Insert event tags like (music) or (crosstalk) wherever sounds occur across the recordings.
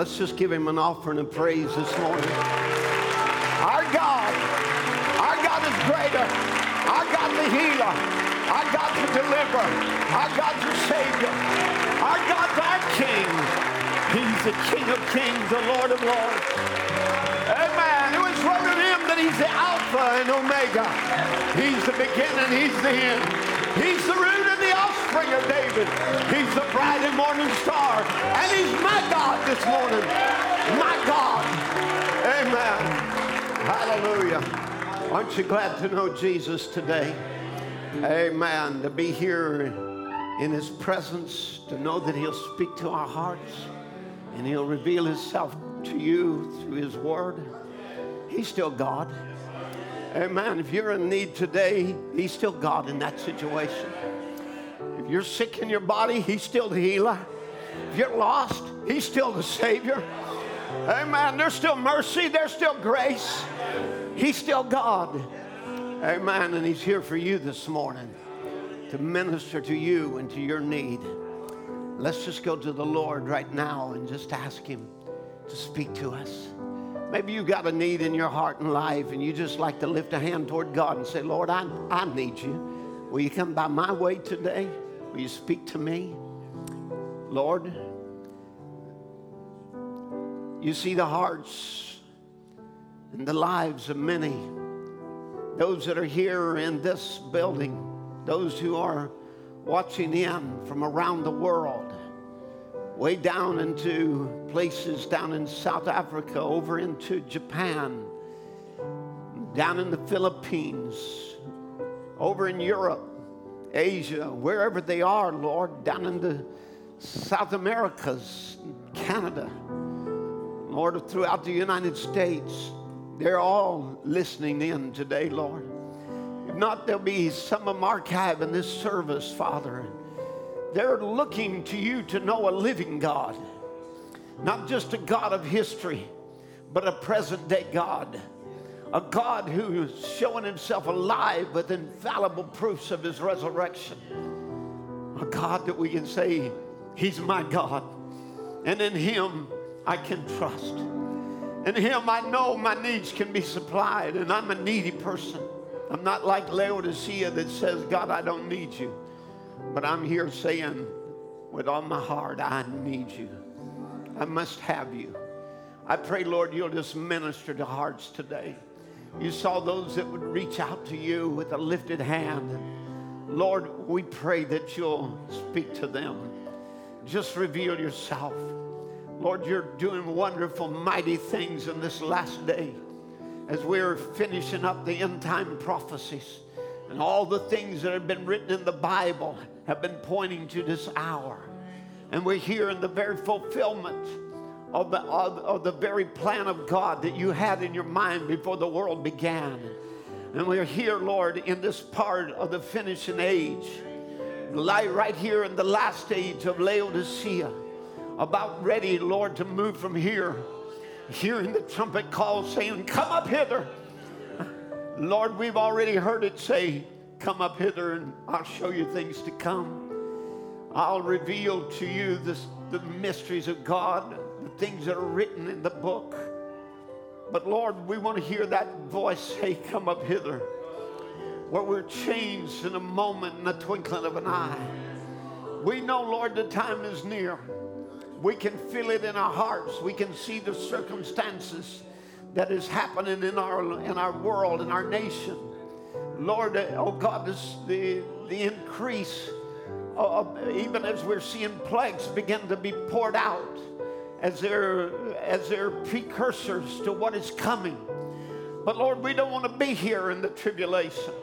Let's just give him an offering of praise this morning. Our God, our God is greater. Our God's the healer. Our God's the deliverer. Our God's the Savior. Our God's our King. He's the King of kings, the Lord of lords. Amen. It was wrote of him that he's the Alpha and Omega. He's the beginning, he's the end. He's the of David. He's the bright and morning star. And he's my God this morning. My God. Amen. Hallelujah. Aren't you glad to know Jesus today? Amen. To be here in his presence, to know that he'll speak to our hearts and he'll reveal himself to you through his word. He's still God. Amen. If you're in need today, he's still God in that situation. You're sick in your body, he's still the healer. If you're lost, he's still the Savior. Amen. There's still mercy, there's still grace. He's still God. Amen. And he's here for you this morning to minister to you and to your need. Let's just go to the Lord right now and just ask him to speak to us. Maybe you've got a need in your heart and life, and you just like to lift a hand toward God and say, Lord, I, I need you. Will you come by my way today? Will you speak to me? Lord, you see the hearts and the lives of many. Those that are here in this building, those who are watching in from around the world, way down into places down in South Africa, over into Japan, down in the Philippines, over in Europe, Asia, wherever they are, Lord, down in the South Americas, Canada, Lord, throughout the United States. They're all listening in today, Lord. If not, there'll be some of them archiving this service, Father. They're looking to you to know a living God, not just a God of history, but a present day God. A God who's showing himself alive with infallible proofs of his resurrection. A God that we can say, He's my God. And in Him I can trust. In Him I know my needs can be supplied, and I'm a needy person. I'm not like Laodicea that says, God, I don't need you. But I'm here saying, with all my heart, I need you. I must have you. I pray, Lord, you'll just minister to hearts today. You saw those that would reach out to you with a lifted hand. Lord, we pray that you'll speak to them. Just reveal yourself. Lord, you're doing wonderful, mighty things in this last day as we're finishing up the end time prophecies. And all the things that have been written in the Bible have been pointing to this hour. And we're here in the very fulfillment of the, of, of the very plan of God that you had in your mind before the world began. And we're here, Lord, in this part of the finishing age, lie right here in the last stage of Laodicea, about ready, Lord, to move from here, hearing the trumpet call saying, Come up hither. Lord, we've already heard it say, Come up hither and I'll show you things to come. I'll reveal to you this, the mysteries of God, the things that are written in the book. But Lord, we want to hear that voice say, Come up hither, where we're changed in a moment, in the twinkling of an eye. We know, Lord, the time is near. We can feel it in our hearts. We can see the circumstances that is happening in our in our world, in our nation. Lord, uh, oh God, this, the the increase of, even as we're seeing plagues begin to be poured out as they're as they're precursors to what is coming. But Lord, we don't want to be here in the tribulation.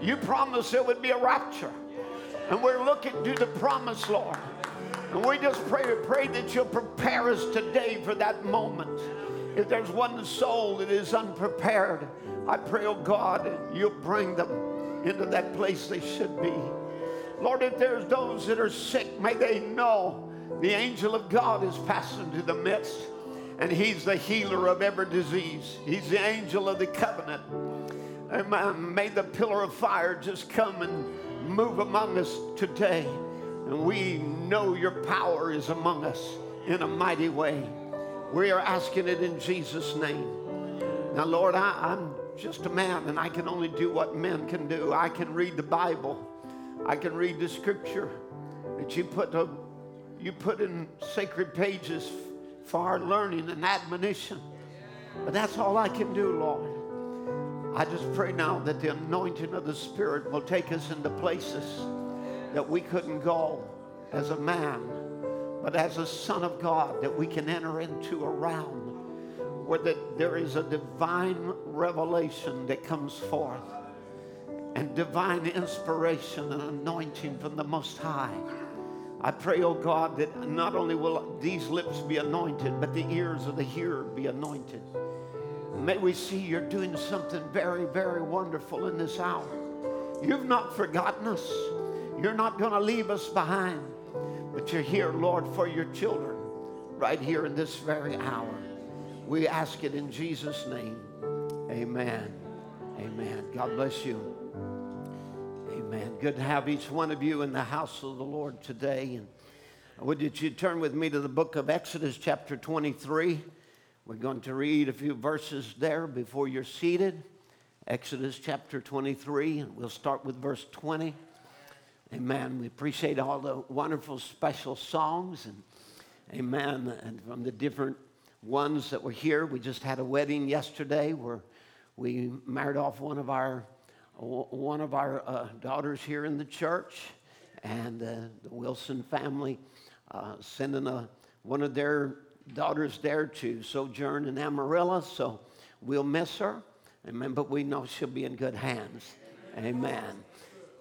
You promised there would be a rapture. And we're looking to the promise, Lord. And we just pray, pray that you'll prepare us today for that moment. If there's one soul that is unprepared, I pray, oh God, you'll bring them into that place they should be. Lord, if there's those that are sick, may they know the angel of God is passing to the midst, and he's the healer of every disease. He's the angel of the covenant. Amen. May the pillar of fire just come and move among us today. And we know your power is among us in a mighty way. We are asking it in Jesus' name. Now, Lord, I, am just a man and I can only do what men can do. I can read the Bible, I can read the scripture that you put, the, you put in sacred pages for our learning and admonition. But that's all I can do, Lord. I just pray now that the anointing of the Spirit will take us into places that we couldn't go as a man, but as a son of God, that we can enter into a realm where the, there is a divine revelation that comes forth and divine inspiration and anointing from the Most High. I pray, oh God, that not only will these lips be anointed, but the ears of the hearer be anointed. May we see you're doing something very, very wonderful in this hour. You've not forgotten us. You're not going to leave us behind. But you're here, Lord, for your children right here in this very hour. We ask it in Jesus' name. Amen. Amen. God bless you. Amen. Good to have each one of you in the house of the Lord today. And would you turn with me to the book of Exodus, chapter 23? We're going to read a few verses there before you're seated. Exodus chapter 23, and we'll start with verse 20. Amen. We appreciate all the wonderful special songs and amen. And from the different ones that were here, we just had a wedding yesterday where we married off one of our one of our uh, daughters here in the church, and uh, the Wilson family uh, sending a, one of their daughter's there to sojourn in Amarillo, so we'll miss her. Amen. But we know she'll be in good hands. Amen.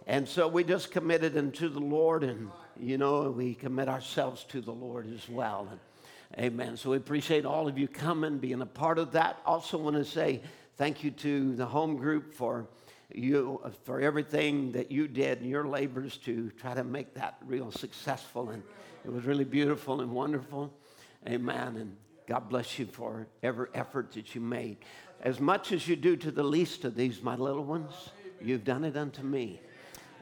And so we just committed into the Lord, and you know, we commit ourselves to the Lord as well. And, amen. So we appreciate all of you coming, being a part of that. Also, want to say thank you to the home group for you for everything that you did and your labors to try to make that real successful. And it was really beautiful and wonderful. Amen. And God bless you for every effort that you made. As much as you do to the least of these, my little ones, you've done it unto me.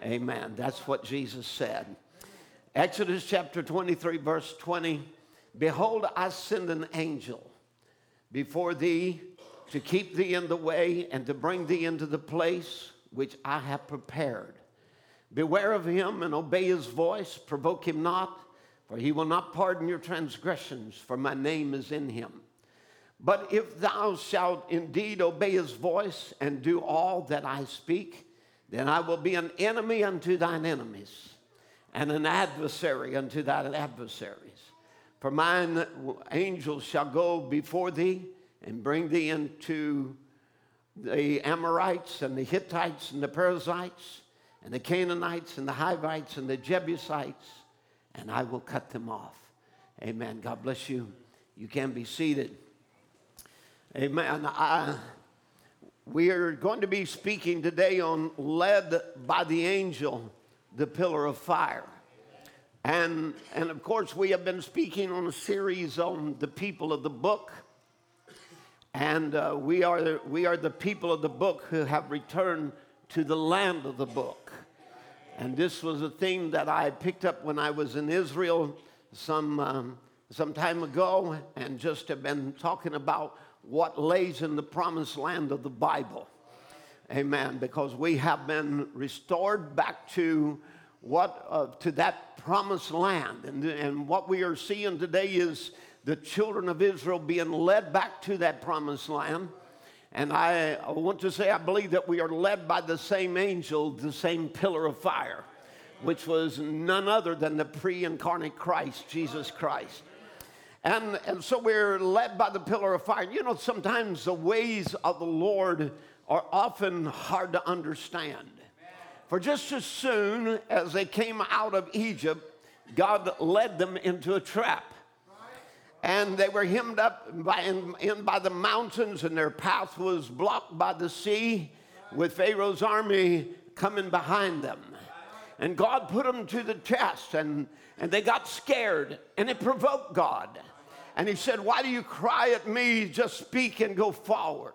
Amen. That's what Jesus said. Exodus chapter 23, verse 20 Behold, I send an angel before thee to keep thee in the way and to bring thee into the place which I have prepared. Beware of him and obey his voice, provoke him not for he will not pardon your transgressions, for my name is in him. But if thou shalt indeed obey his voice and do all that I speak, then I will be an enemy unto thine enemies and an adversary unto thine adversaries. For mine angels shall go before thee and bring thee into the Amorites and the Hittites and the Perizzites and the Canaanites and the Hivites and the Jebusites and I will cut them off. Amen. God bless you. You can be seated. Amen. I, we are going to be speaking today on led by the angel, the pillar of fire. And, and of course, we have been speaking on a series on the people of the book. And uh, we, are the, we are the people of the book who have returned to the land of the book. And this was a thing that I picked up when I was in Israel some, um, some time ago and just have been talking about what lays in the promised land of the Bible. Amen. Because we have been restored back to what uh, to that promised land. And, and what we are seeing today is the children of Israel being led back to that promised land. And I want to say, I believe that we are led by the same angel, the same pillar of fire, which was none other than the pre incarnate Christ, Jesus Christ. And, and so we're led by the pillar of fire. You know, sometimes the ways of the Lord are often hard to understand. For just as soon as they came out of Egypt, God led them into a trap and they were hemmed up by, in, in by the mountains, and their path was blocked by the sea with Pharaoh's army coming behind them. And God put them to the test, and, and they got scared, and it provoked God. And He said, Why do you cry at me? Just speak and go forward.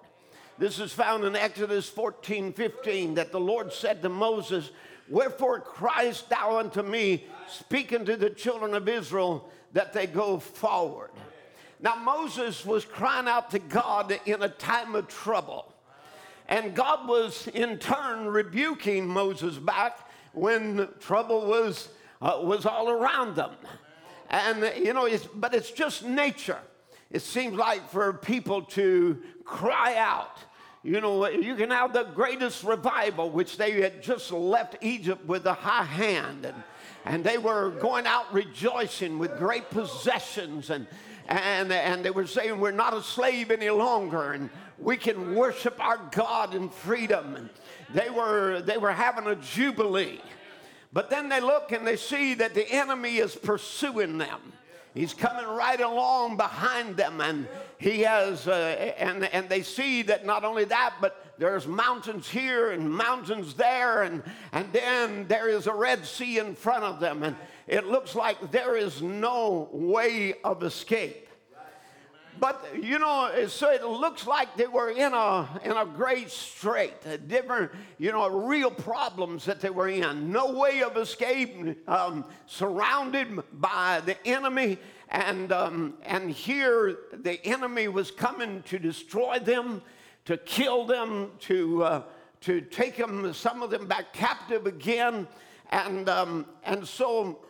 This is found in Exodus 14 15 that the Lord said to Moses, Wherefore criest thou unto me, speaking to the children of Israel? That they go forward. Now, Moses was crying out to God in a time of trouble. And God was in turn rebuking Moses back when trouble was, uh, was all around them. And, you know, it's, but it's just nature. It seems like for people to cry out. You know, you can have the greatest revival, which they had just left Egypt with a high hand. And, and they were going out rejoicing with great possessions and and, and they were saying we're not a slave any longer and we can worship our God in freedom. And they were, they were having a jubilee. But then they look and they see that the enemy is pursuing them. He's coming right along behind them, and he has, uh, and, and they see that not only that, but there's mountains here and mountains there, and, and then there is a Red Sea in front of them. And it looks like there is no way of escape. But you know, so it looks like they were in a in a great strait, a different, you know, real problems that they were in. No way of escape, um, surrounded by the enemy, and um, and here the enemy was coming to destroy them, to kill them, to uh, to take them, some of them back captive again, and um, and so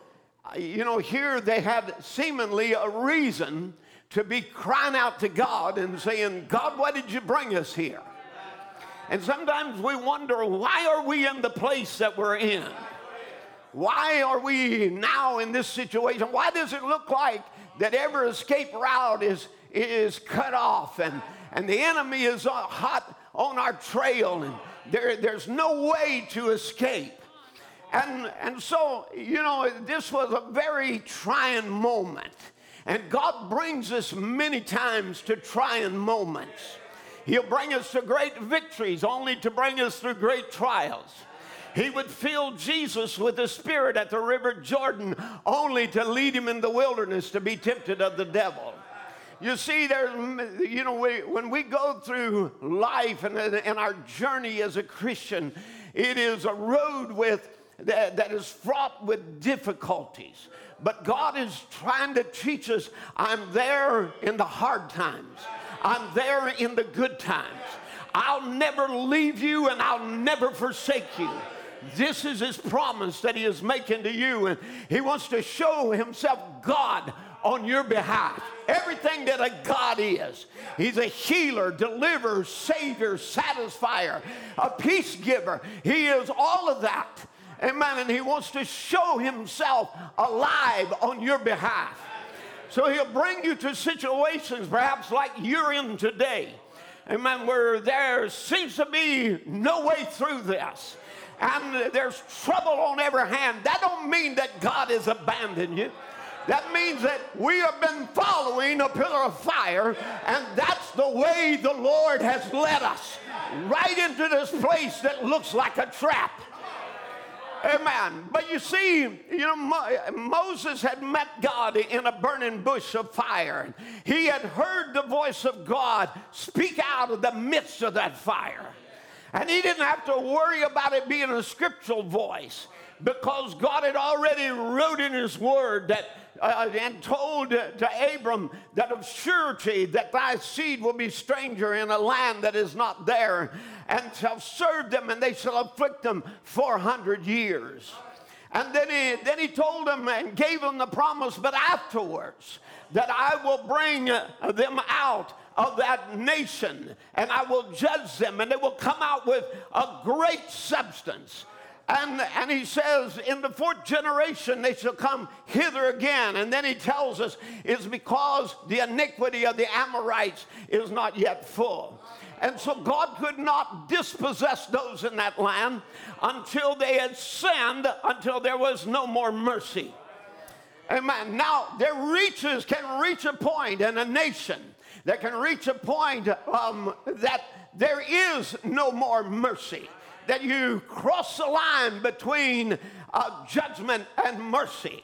you know, here they had seemingly a reason to be crying out to God and saying, God, why did you bring us here? And sometimes we wonder, why are we in the place that we're in? Why are we now in this situation? Why does it look like that every escape route is, is cut off and, and the enemy is hot on our trail and there, there's no way to escape? And, and so, you know, this was a very trying moment. And God brings us many times to trying moments. He'll bring us to great victories only to bring us through great trials. He would fill Jesus with the Spirit at the River Jordan only to lead him in the wilderness to be tempted of the devil. You see, there, you know, we, when we go through life and, and our journey as a Christian, it is a road with that, that is fraught with difficulties. But God is trying to teach us I'm there in the hard times, I'm there in the good times. I'll never leave you and I'll never forsake you. This is his promise that he is making to you, and he wants to show himself God on your behalf. Everything that a God is. He's a healer, deliverer, savior, satisfier, a peace giver. He is all of that. Amen. And he wants to show himself alive on your behalf. So he'll bring you to situations perhaps like you're in today. Amen. Where there seems to be no way through this. And there's trouble on every hand. That don't mean that God has abandoned you. That means that we have been following a pillar of fire, and that's the way the Lord has led us right into this place that looks like a trap. Amen. But you see, you know, Moses had met God in a burning bush of fire. He had heard the voice of God speak out of the midst of that fire. And he didn't have to worry about it being a scriptural voice because God had already wrote in his word that uh, and told to Abram that of surety that thy seed will be stranger in a land that is not there, and shall serve them, and they shall afflict them 400 years. And then he, then he told them and gave them the promise, but afterwards, that I will bring them out of that nation and I will judge them, and they will come out with a great substance and, and he says, in the fourth generation they shall come hither again. And then he tells us, it's because the iniquity of the Amorites is not yet full. And so God could not dispossess those in that land until they had sinned, until there was no more mercy. Amen. Now, their reaches can reach a point in a nation that can reach a point um, that there is no more mercy that you cross the line between uh, judgment and mercy.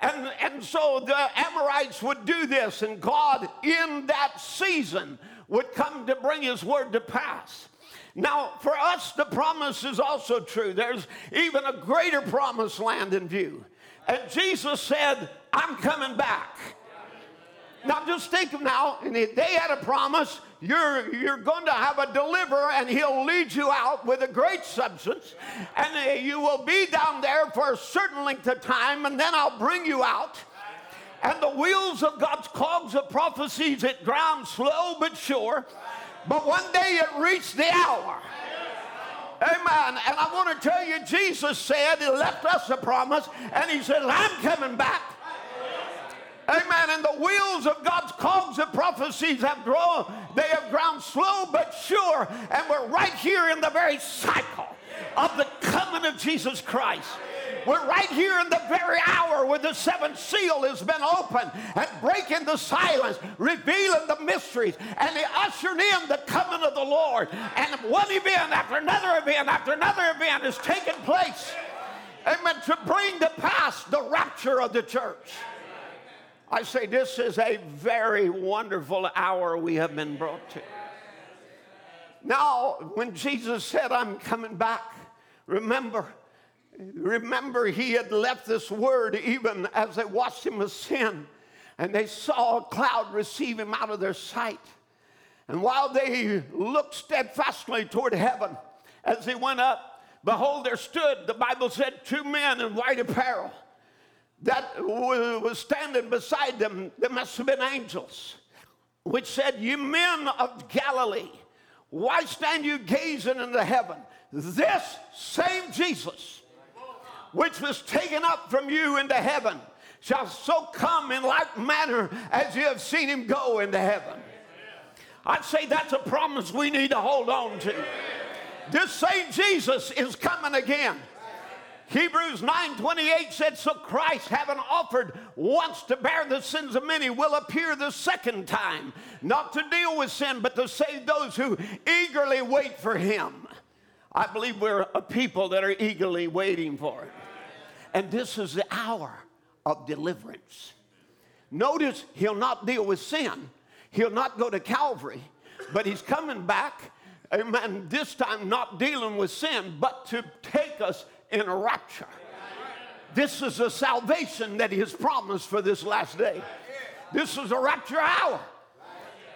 And, and so the Amorites would do this, and God, in that season, would come to bring his word to pass. Now, for us, the promise is also true. There's even a greater promised land in view. And Jesus said, I'm coming back. Now just think of now, and they had a promise, you're, you're going to have a deliverer and he'll lead you out with a great substance and uh, you will be down there for a certain length of time and then I'll bring you out. And the wheels of God's cogs of prophecies it ground slow but sure. But one day it reached the hour. Amen. And I want to tell you, Jesus said, He left us a promise, and He said, I'm coming back. Amen. And the wheels of God's cogs of prophecies have grown, they have ground slow but sure. And we're right here in the very cycle of the coming of Jesus Christ. We're right here in the very hour where the seventh seal has been opened and breaking the silence, revealing the mysteries, and ushering in the coming of the Lord. And one event after another event after another event is taking place. Amen. To bring to pass the rapture of the church. I say this is a very wonderful hour we have been brought to. Now, when Jesus said, I'm coming back, remember, remember he had left this word even as they watched him ascend and they saw a cloud receive him out of their sight. And while they looked steadfastly toward heaven as he went up, behold, there stood, the Bible said, two men in white apparel that was standing beside them, there must have been angels, which said, You men of Galilee, why stand you gazing into heaven? This same Jesus, which was taken up from you into heaven, shall so come in like manner as you have seen him go into heaven. I'd say that's a promise we need to hold on to. This same Jesus is coming again. Hebrews 9:28 said, So Christ, having offered once to bear the sins of many, will appear the second time, not to deal with sin, but to save those who eagerly wait for him. I believe we're a people that are eagerly waiting for him. And this is the hour of deliverance. Notice he'll not deal with sin. He'll not go to Calvary, but he's coming back, amen, this time not dealing with sin, but to take us in a rapture. This is a salvation that he has promised for this last day. This is a rapture hour.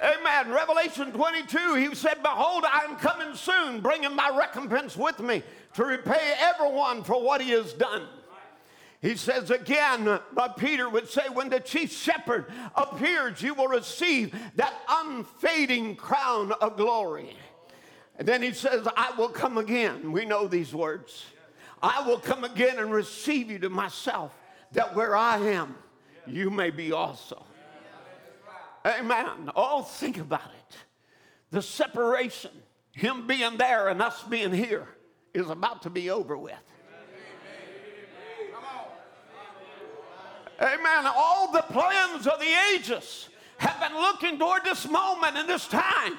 Amen. Revelation 22, he said, Behold, I am coming soon, bringing my recompense with me to repay everyone for what he has done. He says again, but Peter would say, When the chief shepherd appears, you will receive that unfading crown of glory. And then he says, I will come again. We know these words. I will come again and receive you to myself, that where I am, you may be also. Amen. Oh, think about it. The separation, him being there and us being here, is about to be over with. Amen. All the plans of the ages have been looking toward this moment and this time.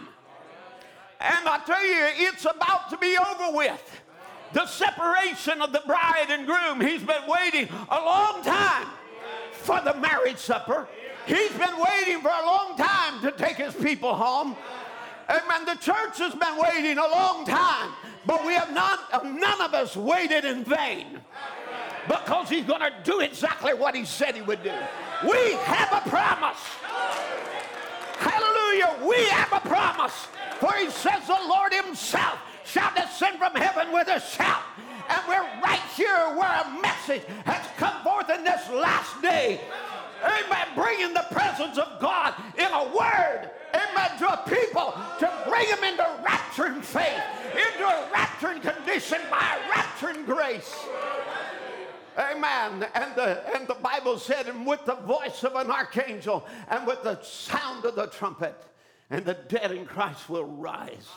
And I tell you, it's about to be over with the separation of the bride and groom. He's been waiting a long time for the marriage supper. He's been waiting for a long time to take his people home. Amen. The church has been waiting a long time, but we have not, none of us waited in vain because he's going to do exactly what he said he would do. We have a promise. Hallelujah. We have a promise. For he says the Lord himself shall descend from heaven with a shout. And we're right here where a message has come forth in this last day. Amen. Bringing the presence of God in a word. Amen. To a people to bring them into rapturing faith, into a rapturing condition by rapturing grace. Amen. And the, and the Bible said, and with the voice of an archangel and with the sound of the trumpet, and the dead in Christ will rise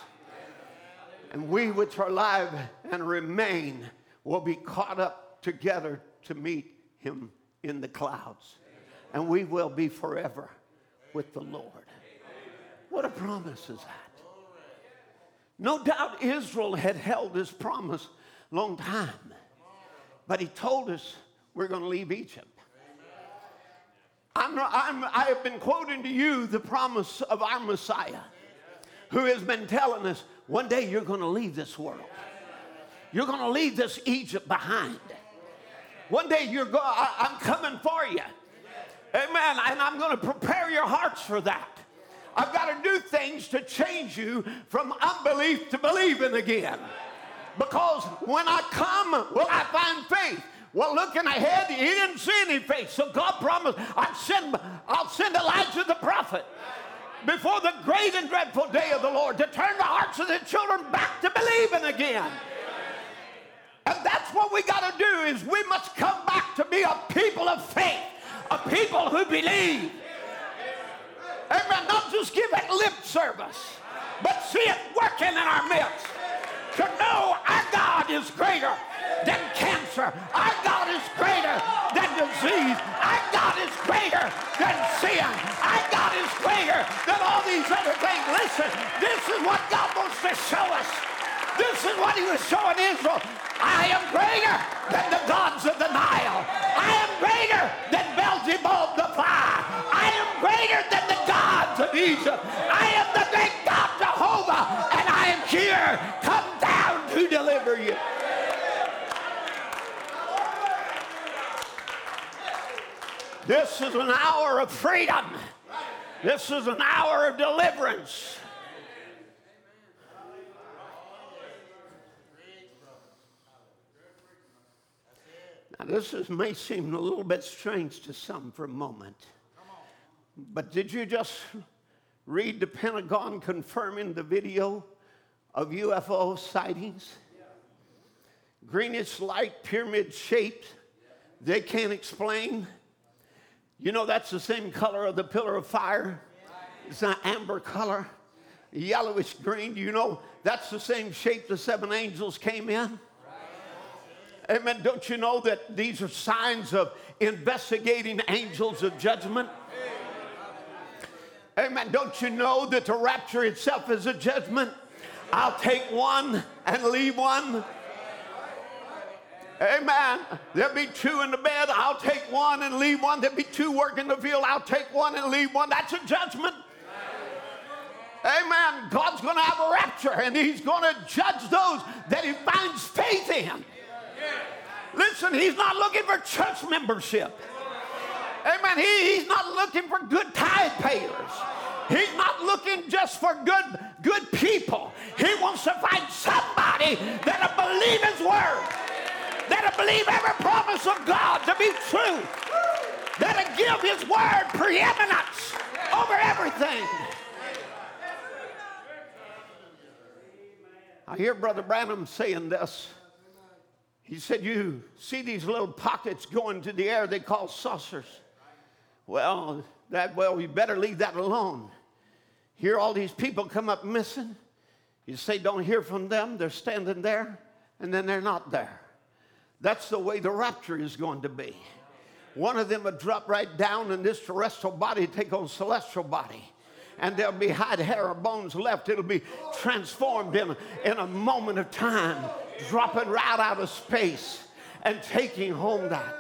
and we which are alive and remain will be caught up together to meet him in the clouds. And we will be forever with the Lord. What a promise is that? No doubt Israel had held this promise long time. But he told us we're going to leave Egypt. I'm, I'm, I have been quoting to you the promise of our Messiah, who has been telling us one day you're going to leave this world. You're going to leave this Egypt behind. One day you're going, I'm coming for you. Amen. And I'm going to prepare your hearts for that. I've got to do things to change you from unbelief to believing again. Because when I come, will I find faith? Well, looking ahead, he didn't see any faith. So God promised, I'll send, I'll send Elijah the prophet before the great and dreadful day of the Lord to turn the hearts of the children back to believing again. And that's what we got to do is we must come back to be a people of faith, a people who believe. Amen. Not just give it lip service, but see it working in our midst. To know our God is greater than cancer. Our God is greater than disease. Our God is greater than sin. Our God is greater than all these other things. Listen, this is what God wants to show us. This is what he was showing Israel. I am greater than the gods of the Nile. I am greater than Beelzebub the fire. I am greater than the gods of Egypt. I am the great God Jehovah, and I am here, come down to deliver you. This is an hour of freedom. This is an hour of deliverance. Now, this is, may seem a little bit strange to some for a moment. But did you just read the Pentagon confirming the video of UFO sightings? Greenish light, pyramid shaped, they can't explain. You know, that's the same color of the pillar of fire. It's an amber color, yellowish green. You know, that's the same shape the seven angels came in. Amen. Don't you know that these are signs of investigating angels of judgment? Amen. Don't you know that the rapture itself is a judgment? I'll take one and leave one. Amen. There'll be two in the bed. I'll take one and leave one. There'll be two working the field. I'll take one and leave one. That's a judgment. Amen. God's going to have a rapture and He's going to judge those that He finds faith in. Listen, He's not looking for church membership. Amen. He, he's not looking for good tithe payers. He's not looking just for good, good people. He wants to find somebody that'll believe His word that'll believe every promise of God to be true, that'll give His word preeminence over everything. I hear Brother Branham saying this. He said, You see these little pockets going to the air they call saucers. Well, that well, you better leave that alone. Hear all these people come up missing. You say, Don't hear from them. They're standing there, and then they're not there. That's the way the rapture is going to be. One of them will drop right down, and this terrestrial body take on celestial body. And there'll be hide, hair, or bones left. It'll be transformed in, in a moment of time, dropping right out of space and taking home that.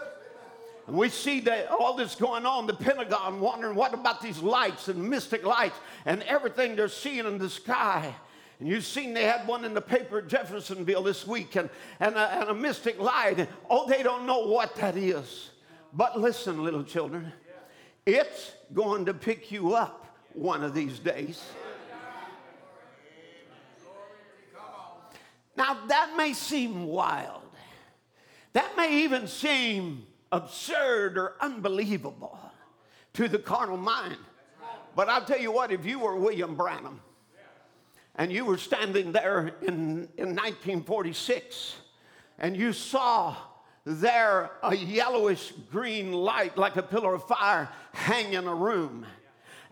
And we see that all this going on, the Pentagon wondering, what about these lights and mystic lights and everything they're seeing in the sky? And you've seen they had one in the paper at Jeffersonville this week and, and, a, and a mystic light. Oh, they don't know what that is. But listen, little children, it's going to pick you up one of these days. Now, that may seem wild. That may even seem absurd or unbelievable to the carnal mind. But I'll tell you what, if you were William Branham, and you were standing there in, in 1946 and you saw there a yellowish green light like a pillar of fire hang in a room.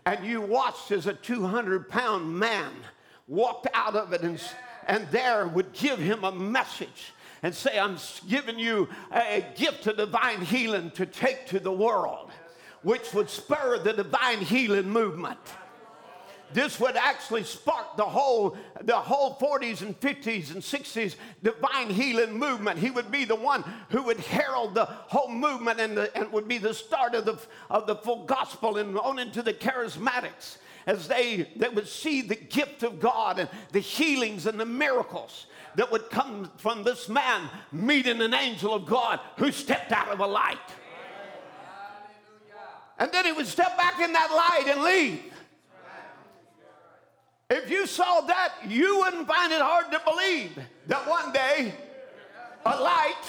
And you watched as a 200 pound man walked out of it and, and there would give him a message and say i'm giving you a gift of divine healing to take to the world which would spur the divine healing movement this would actually spark the whole the whole 40s and 50s and 60s divine healing movement he would be the one who would herald the whole movement and, the, and would be the start of the of the full gospel and on into the charismatics as they they would see the gift of god and the healings and the miracles that would come from this man meeting an angel of god who stepped out of a light And then he would step back in that light and leave. If you saw that, you wouldn't find it hard to believe that one day a light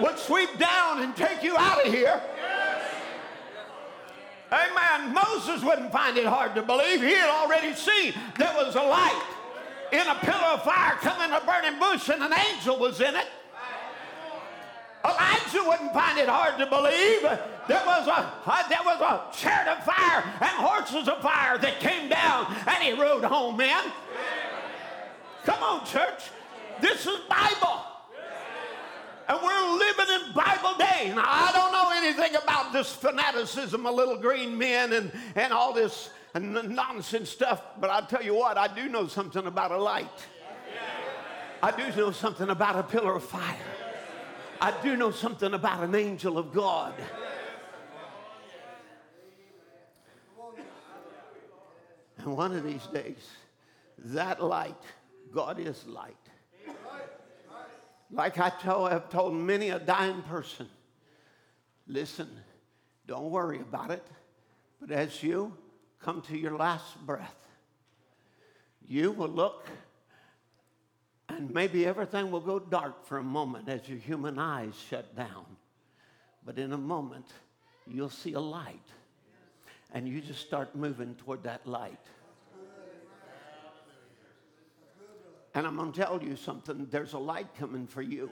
would sweep down and take you out of here. Amen. Moses wouldn't find it hard to believe. He had already seen there was a light in a pillar of fire coming a burning bush and an angel was in it. Elijah wouldn't find it hard to believe. There was a uh, there was a chariot of fire and horses of fire that came down and he rode home in. Come on, church. This is Bible. And we're living in Bible day. Now, I don't know anything about this fanaticism of little green men and, and all this nonsense stuff, but I'll tell you what, I do know something about a light. I do know something about a pillar of fire. I do know something about an angel of God. And (laughs) one of these days, that light, God is light. Like I I've told many a dying person, listen, don't worry about it. But as you come to your last breath, you will look and maybe everything will go dark for a moment as your human eyes shut down. But in a moment, you'll see a light. And you just start moving toward that light. And I'm going to tell you something there's a light coming for you.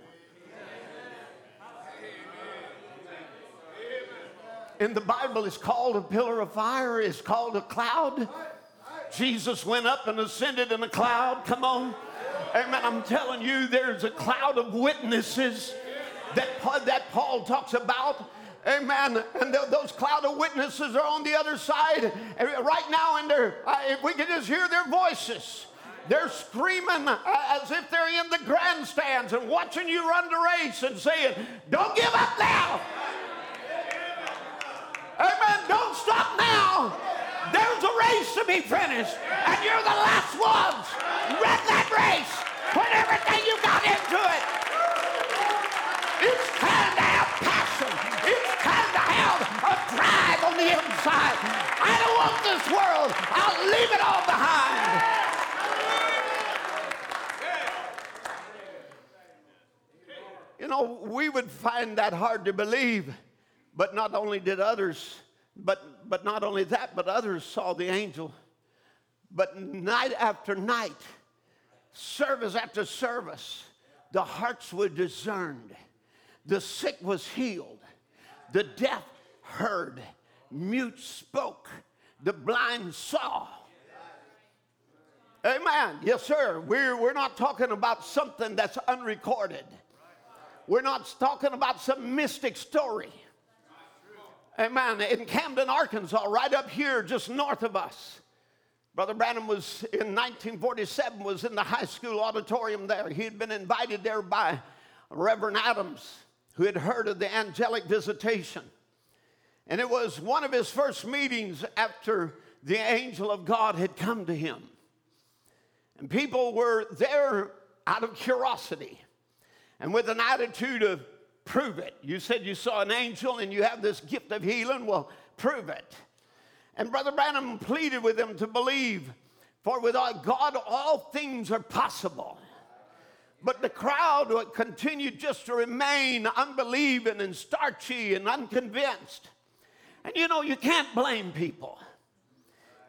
In the Bible, it's called a pillar of fire, it's called a cloud. Jesus went up and ascended in a cloud. Come on. Amen. I'm telling you, there's a cloud of witnesses that, that Paul talks about. Amen. And th- those cloud of witnesses are on the other side right now, and they're, uh, if we can just hear their voices. They're screaming as if they're in the grandstands and watching you run the race and saying, Don't give up now. Amen. Don't stop now. There's a race to be finished, and you're the last ones. Run that race. Put everything you got into it. It's the inside. I don't want this world. I'll leave it all behind. You know, we would find that hard to believe, but not only did others, but, but not only that, but others saw the angel. But night after night, service after service, the hearts were discerned, the sick was healed, the deaf heard, mute spoke, the blind saw. Amen. Yes, sir. We're, we're not talking about something that's unrecorded. We're not talking about some mystic story. Amen. In Camden, Arkansas, right up here, just north of us. Brother Branham was in 1947 was in the high school auditorium there. He had been invited there by Reverend Adams, who had heard of the angelic visitation. And it was one of his first meetings after the angel of God had come to him. And people were there out of curiosity and with an attitude of prove it. You said you saw an angel and you have this gift of healing. Well, prove it. And Brother Branham pleaded with them to believe, for with God all things are possible. But the crowd continued just to remain unbelieving and starchy and unconvinced. And you know, you can't blame people.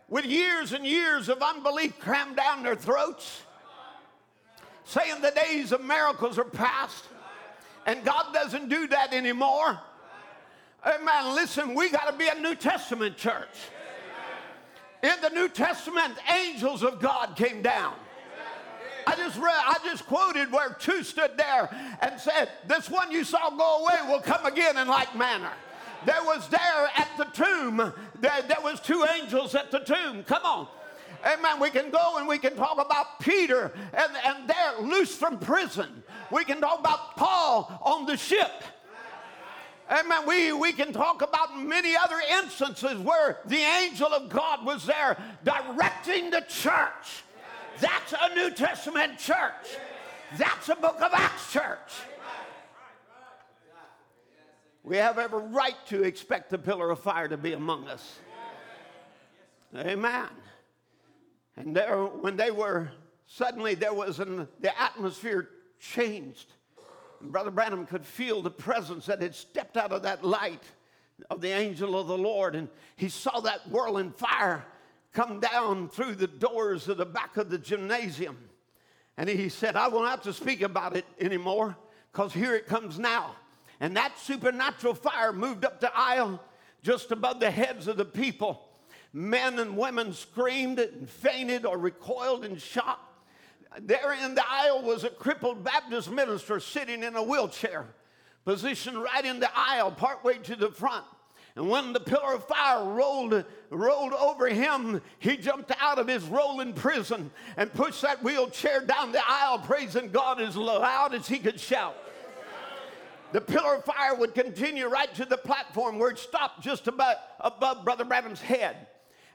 With years and years of unbelief crammed down their throats, saying the days of miracles are past. And God doesn't do that anymore. Amen. Listen, we got to be a New Testament church. In the New Testament, angels of God came down. I just read, I just quoted where two stood there and said, This one you saw go away will come again in like manner. There was there at the tomb, there, there was two angels at the tomb. Come on. Amen. We can go and we can talk about Peter and, and they're loose from prison. We can talk about Paul on the ship. Amen. We, we can talk about many other instances where the angel of God was there directing the church. That's a New Testament church. That's a book of Acts church. We have every right to expect the pillar of fire to be among us. Amen. And there, when they were, suddenly there was an, the atmosphere changed. And Brother Branham could feel the presence that had stepped out of that light of the angel of the Lord. And he saw that whirling fire come down through the doors of the back of the gymnasium. And he said, I won't have to speak about it anymore because here it comes now. And that supernatural fire moved up the aisle just above the heads of the people. Men and women screamed and fainted or recoiled in shock. There in the aisle was a crippled Baptist minister sitting in a wheelchair, positioned right in the aisle, partway to the front. And when the pillar of fire rolled, rolled over him, he jumped out of his rolling prison and pushed that wheelchair down the aisle, praising God as loud as he could shout. The pillar of fire would continue right to the platform where it stopped just about above Brother Branham's head.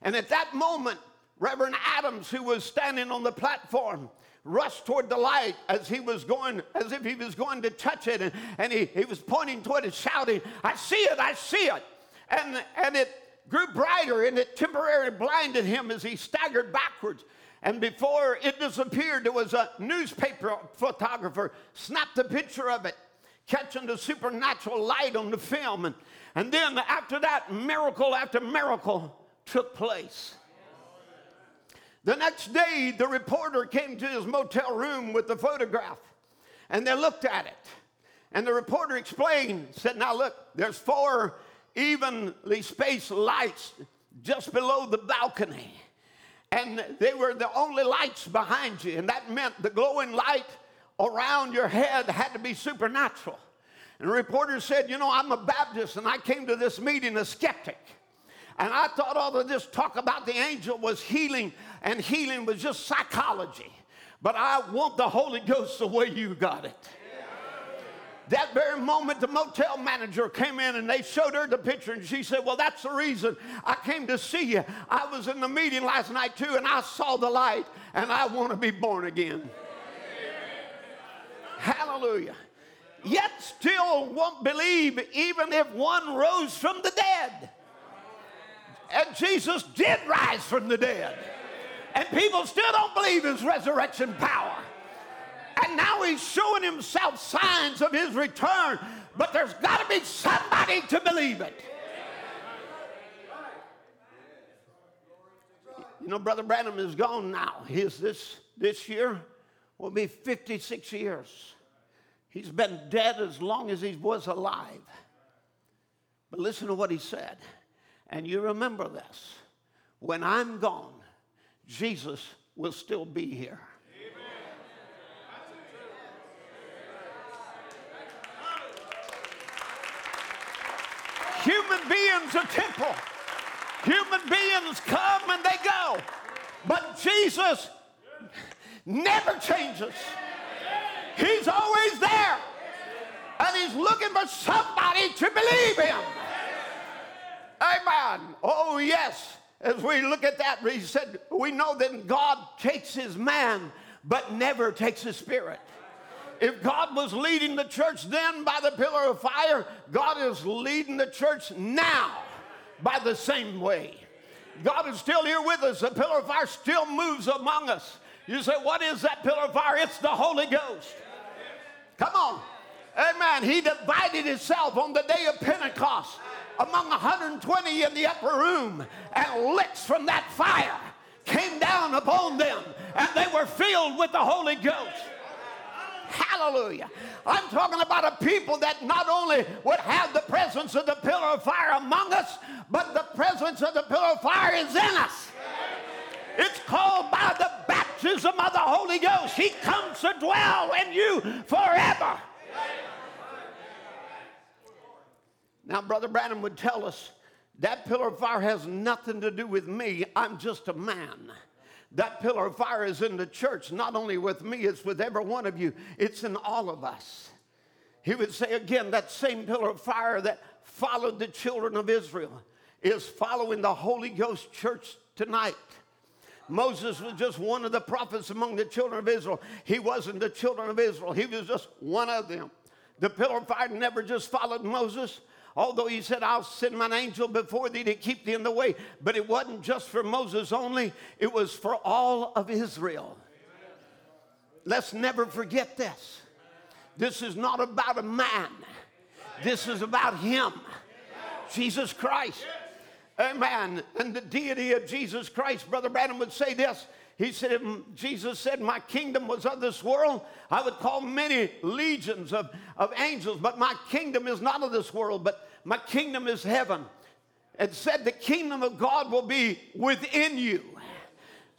And at that moment, Reverend Adams, who was standing on the platform, rushed toward the light as he was going, as if he was going to touch it. And, and he, he was pointing toward it, shouting, I see it, I see it. And, and it grew brighter and it temporarily blinded him as he staggered backwards. And before it disappeared, there was a newspaper photographer snapped a picture of it, catching the supernatural light on the film. And, and then after that, miracle after miracle took place. The next day, the reporter came to his motel room with the photograph and they looked at it. And the reporter explained, said, Now look, there's four evenly spaced lights just below the balcony. And they were the only lights behind you. And that meant the glowing light around your head had to be supernatural. And the reporter said, You know, I'm a Baptist and I came to this meeting a skeptic. And I thought all of this talk about the angel was healing, and healing was just psychology. But I want the Holy Ghost the way you got it. That very moment, the motel manager came in and they showed her the picture, and she said, Well, that's the reason I came to see you. I was in the meeting last night too, and I saw the light, and I want to be born again. Hallelujah. Yet still won't believe, even if one rose from the dead. And Jesus did rise from the dead. And people still don't believe his resurrection power. And now he's showing himself signs of his return. But there's got to be somebody to believe it. You know, Brother Branham is gone now. He's this, this year will be 56 years. He's been dead as long as he was alive. But listen to what he said. And you remember this when I'm gone, Jesus will still be here. Human beings are temporal. Human beings come and they go. But Jesus never changes. He's always there. And he's looking for somebody to believe him. Amen. Oh, yes. As we look at that, he said, we know that God takes his man, but never takes his spirit. If God was leading the church then by the pillar of fire, God is leading the church now by the same way. God is still here with us. The pillar of fire still moves among us. You say, What is that pillar of fire? It's the Holy Ghost. Come on. Amen. He divided himself on the day of Pentecost among 120 in the upper room, and licks from that fire came down upon them, and they were filled with the Holy Ghost. Hallelujah. I'm talking about a people that not only would have the presence of the pillar of fire among us, but the presence of the pillar of fire is in us. It's called by the baptism of the Holy Ghost. He comes to dwell in you forever. Now, Brother Branham would tell us that pillar of fire has nothing to do with me. I'm just a man. That pillar of fire is in the church, not only with me, it's with every one of you, it's in all of us. He would say again, that same pillar of fire that followed the children of Israel is following the Holy Ghost church tonight. Moses was just one of the prophets among the children of Israel. He wasn't the children of Israel, he was just one of them. The pillar of fire never just followed Moses, Although he said, I'll send mine angel before thee to keep thee in the way. But it wasn't just for Moses only, it was for all of Israel. Let's never forget this. This is not about a man, this is about him, Jesus Christ. Amen. And the deity of Jesus Christ, Brother Branham would say this. He said, Jesus said, My kingdom was of this world. I would call many legions of, of angels, but my kingdom is not of this world, but my kingdom is heaven. And said, The kingdom of God will be within you.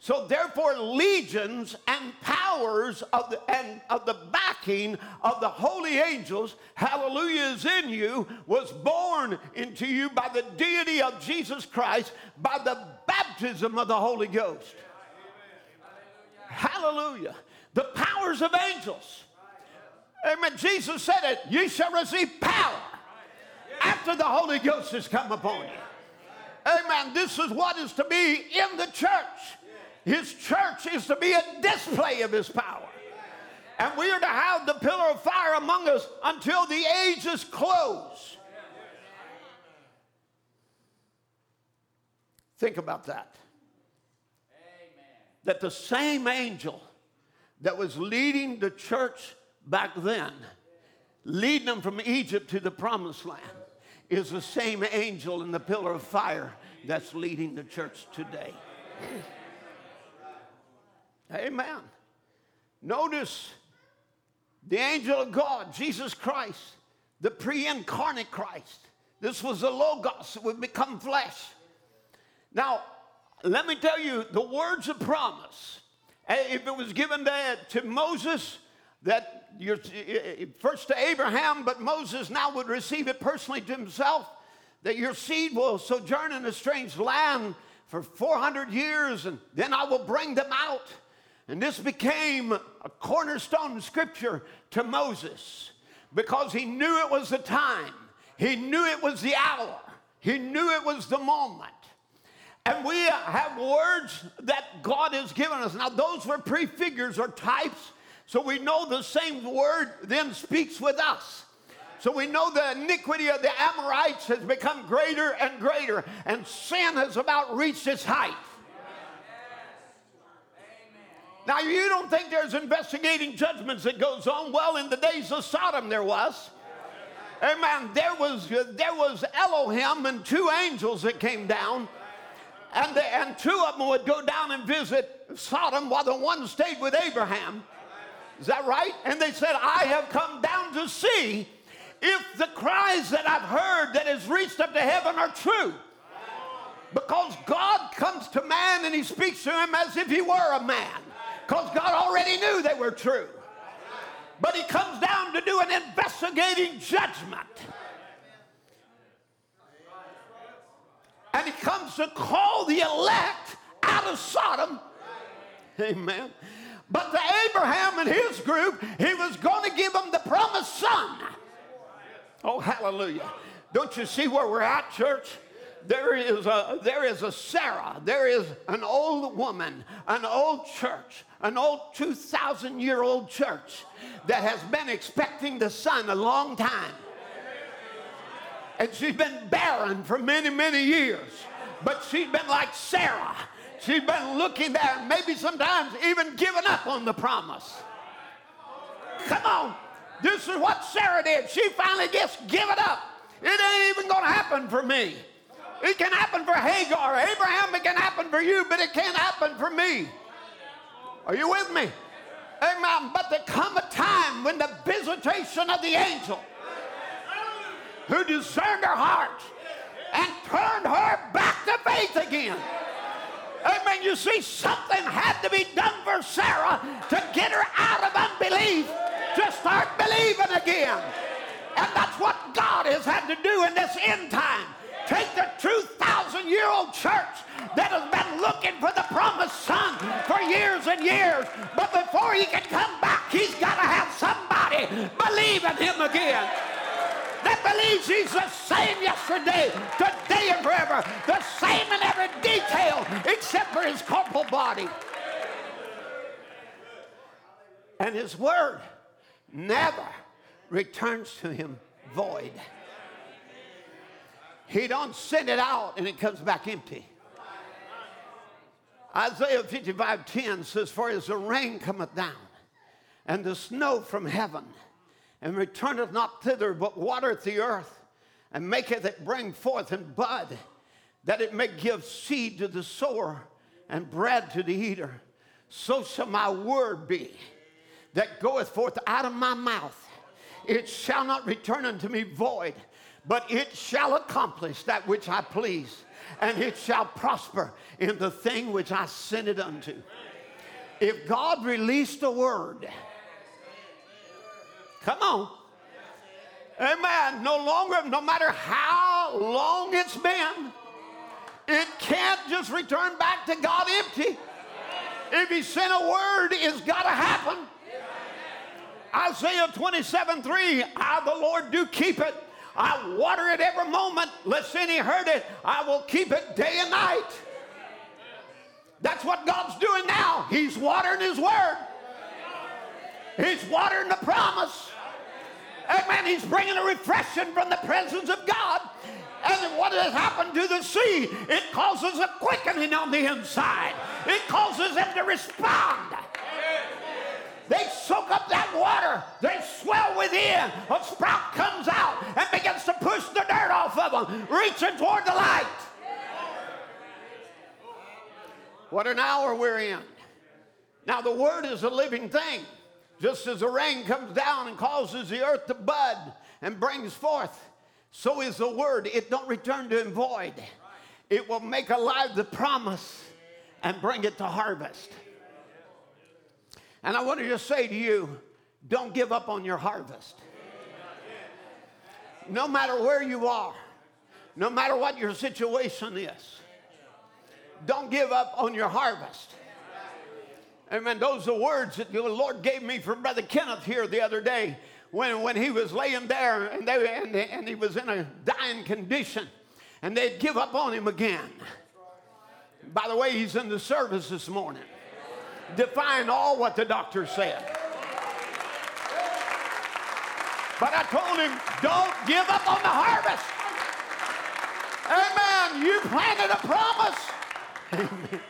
So therefore, legions and powers of the, and of the backing of the holy angels, hallelujah, is in you, was born into you by the deity of Jesus Christ, by the baptism of the Holy Ghost. Hallelujah. The powers of angels. Amen. Jesus said it, you shall receive power after the Holy Ghost has come upon you. Amen. This is what is to be in the church. His church is to be a display of his power. And we are to have the pillar of fire among us until the ages close. Think about that. That the same angel that was leading the church back then, leading them from Egypt to the promised land, is the same angel in the pillar of fire that's leading the church today. Amen. Notice the angel of God, Jesus Christ, the pre incarnate Christ. This was the Logos that would become flesh. Now, let me tell you the words of promise. Eh, if it was given to, to Moses, that you're, first to Abraham, but Moses now would receive it personally to himself, that your seed will sojourn in a strange land for 400 years, and then I will bring them out. And this became a cornerstone scripture to Moses because he knew it was the time, he knew it was the hour, he knew it was the moment. And we have words that God has given us. Now, those were prefigures or types, so we know the same word then speaks with us. So we know the iniquity of the Amorites has become greater and greater, and sin has about reached its height. Now, you don't think there's investigating judgments that goes on? Well, in the days of Sodom, there was. Amen. There was, there was Elohim and two angels that came down. And, the, and two of them would go down and visit Sodom while the one stayed with Abraham. Is that right? And they said, I have come down to see if the cries that I've heard that has reached up to heaven are true. Because God comes to man and he speaks to him as if he were a man because God already knew they were true. But he comes down to do an investigating judgment. And he comes to call the elect out of Sodom. Amen. But to Abraham and his group, he was going to give them the promised son. Oh, hallelujah. Don't you see where we're at, church? There is a there is a Sarah, there is an old woman, an old church, an old 2,000 year old church that has been expecting the son a long time. And she's been barren for many, many years. But she's been like Sarah. She's been looking there, maybe sometimes even giving up on the promise. Come on. This is what Sarah did. She finally just give it up. It ain't even going to happen for me. It can happen for Hagar. Abraham, it can happen for you, but it can't happen for me. Are you with me? Amen. But there come a time when the visitation of the angel who discerned her heart and turned her back to faith again. Amen. You see, something had to be done for Sarah to get her out of unbelief to start believing again. And that's what God has had to do in this end time take the 2,000 year old church that has been looking for the promised son for years and years. But before he can come back, he's got to have somebody believe in him again. That believes he's the same yesterday, today, and forever. The same in every detail except for his corporal body. And his word never returns to him void. He don't send it out and it comes back empty. Isaiah 55 10 says, For as the rain cometh down, and the snow from heaven, and returneth not thither, but watereth the earth, and maketh it bring forth and bud, that it may give seed to the sower and bread to the eater. So shall my word be that goeth forth out of my mouth. It shall not return unto me void, but it shall accomplish that which I please, and it shall prosper in the thing which I sent it unto. If God released a word, come on. Amen. No longer, no matter how long it's been, it can't just return back to God empty. If He sent a word, it's got to happen. Isaiah 27 3, I, the Lord, do keep it. I water it every moment, lest any hurt it. I will keep it day and night. That's what God's doing now. He's watering His word, He's watering the promise. Amen. He's bringing a refreshing from the presence of God. And what has happened to the sea? It causes a quickening on the inside. It causes them to respond. They soak up that water. They swell within. A sprout comes out and begins to push the dirt off of them, reaching toward the light. What an hour we're in. Now, the word is a living thing. Just as the rain comes down and causes the earth to bud and brings forth, so is the word. It don't return to him void. It will make alive the promise and bring it to harvest. And I want to just say to you don't give up on your harvest. No matter where you are, no matter what your situation is, don't give up on your harvest. Amen. Those are words that the Lord gave me from Brother Kenneth here the other day when, when he was laying there and, they, and, and he was in a dying condition and they'd give up on him again. By the way, he's in the service this morning defying all what the doctor said. But I told him, don't give up on the harvest. Amen. You planted a promise. Amen.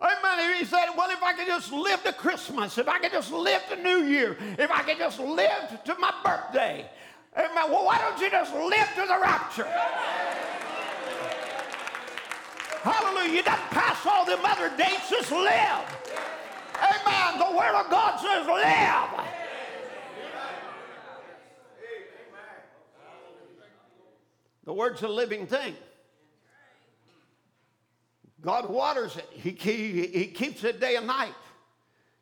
Amen. He said, Well, if I could just live to Christmas, if I could just live to New Year, if I could just live to my birthday. Amen. Well, why don't you just live to the rapture? Hallelujah. You doesn't pass all them other dates, just live. Amen. The Word of God says live. The Word's a living thing. God waters it. He, he, he keeps it day and night.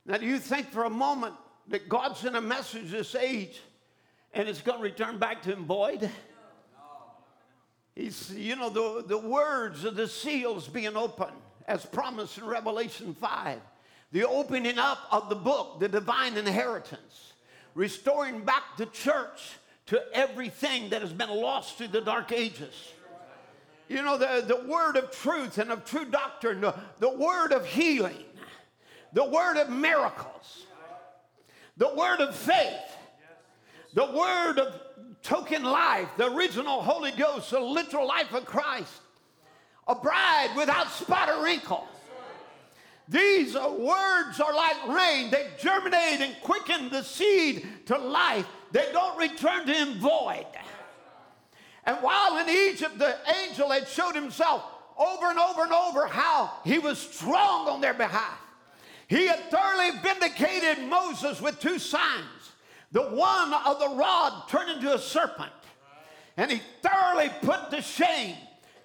Now, do you think for a moment that God sent a message this age and it's going to return back to him void? He's, you know, the, the words of the seals being open as promised in Revelation 5, the opening up of the book, the divine inheritance, restoring back the church to everything that has been lost through the dark ages. You know, the, the word of truth and of true doctrine, the, the word of healing, the word of miracles, the word of faith, the word of token life, the original Holy Ghost, the literal life of Christ, a bride without spot or wrinkle. These words are like rain. They germinate and quicken the seed to life. They don't return to him void. And while in Egypt, the angel had showed himself over and over and over how he was strong on their behalf. He had thoroughly vindicated Moses with two signs the one of the rod turned into a serpent. And he thoroughly put to shame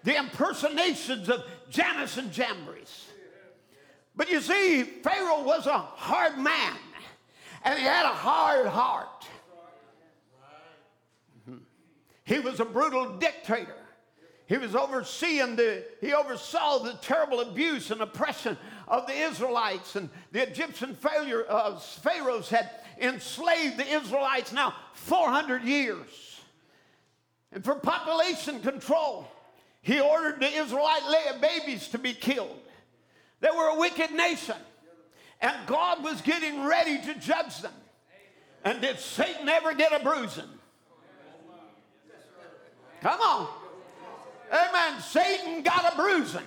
the impersonations of Jannes and Jambres. But you see, Pharaoh was a hard man, and he had a hard heart. He was a brutal dictator. He was overseeing the, he oversaw the terrible abuse and oppression of the Israelites, and the Egyptian failure, uh, pharaohs had enslaved the Israelites now 400 years. And for population control, he ordered the Israelite babies to be killed. They were a wicked nation, and God was getting ready to judge them. And did Satan ever get a bruising? Come on. Amen. Satan got a bruising.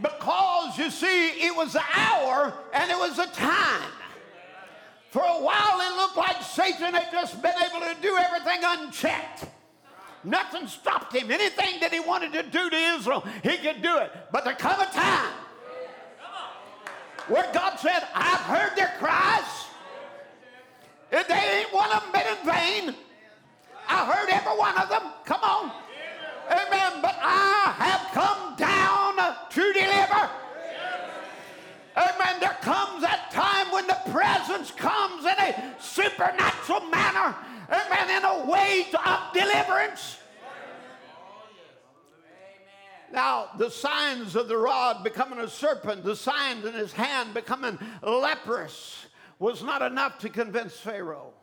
Because you see, it was the hour and it was the time. For a while, it looked like Satan had just been able to do everything unchecked. Nothing stopped him. Anything that he wanted to do to Israel, he could do it. But there come a time where God said, I've heard their cries. If they ain't one of them been in vain. I heard every one of them. Come on. Amen. But I have come down to deliver. Amen. There comes that time when the presence comes in a supernatural manner. Amen. In a way of deliverance. Now, the signs of the rod becoming a serpent, the signs in his hand becoming leprous, was not enough to convince Pharaoh.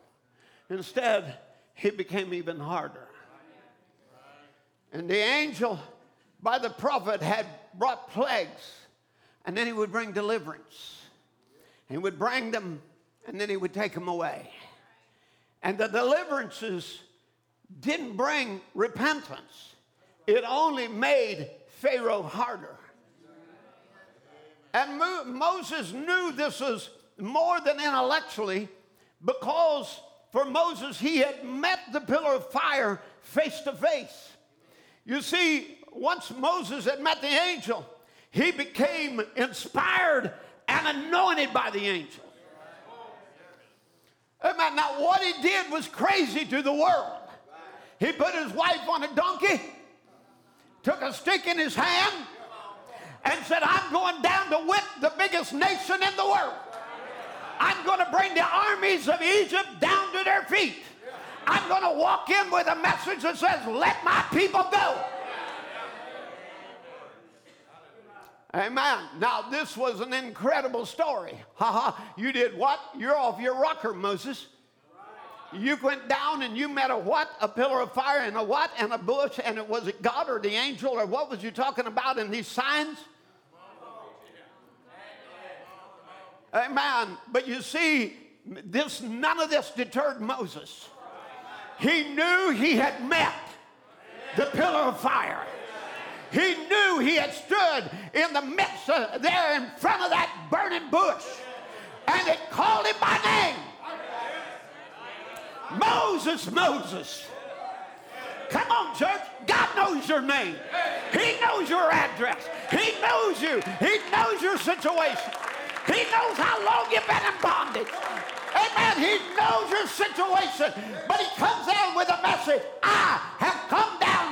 Instead, he became even harder. And the angel by the prophet had brought plagues, and then he would bring deliverance. He would bring them, and then he would take them away. And the deliverances didn't bring repentance, it only made Pharaoh harder. And Mo- Moses knew this was more than intellectually because for Moses, he had met the pillar of fire face to face. You see, once Moses had met the angel, he became inspired and anointed by the angel. Amen. Now, what he did was crazy to the world. He put his wife on a donkey, took a stick in his hand, and said, I'm going down to whip the biggest nation in the world. I'm going to bring the armies of Egypt down to their feet. I'm going to walk in with a message that says, Let my people go. Amen. Now, this was an incredible story. (laughs) Ha ha. You did what? You're off your rocker, Moses. You went down and you met a what? A pillar of fire and a what? And a bush. And it was it God or the angel or what was you talking about in these signs? Amen. But you see, this none of this deterred Moses. He knew he had met the pillar of fire. He knew he had stood in the midst of there in front of that burning bush. And it called him by name. Moses, Moses. Come on, church. God knows your name. He knows your address. He knows you. He knows your situation. He knows how long you've been in bondage. Amen. He knows your situation. But he comes down with a message. I have come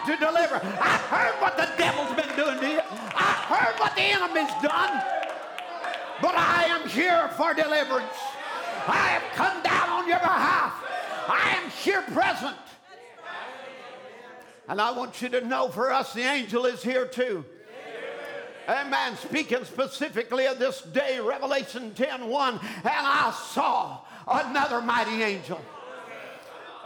to deliver. I've heard what the devil's been doing to you. I've heard what the enemy's done. But I am here for deliverance. I have come down on your behalf. I am here present. And I want you to know for us, the angel is here too. Amen. Speaking specifically of this day, Revelation 10 1, and I saw another mighty angel.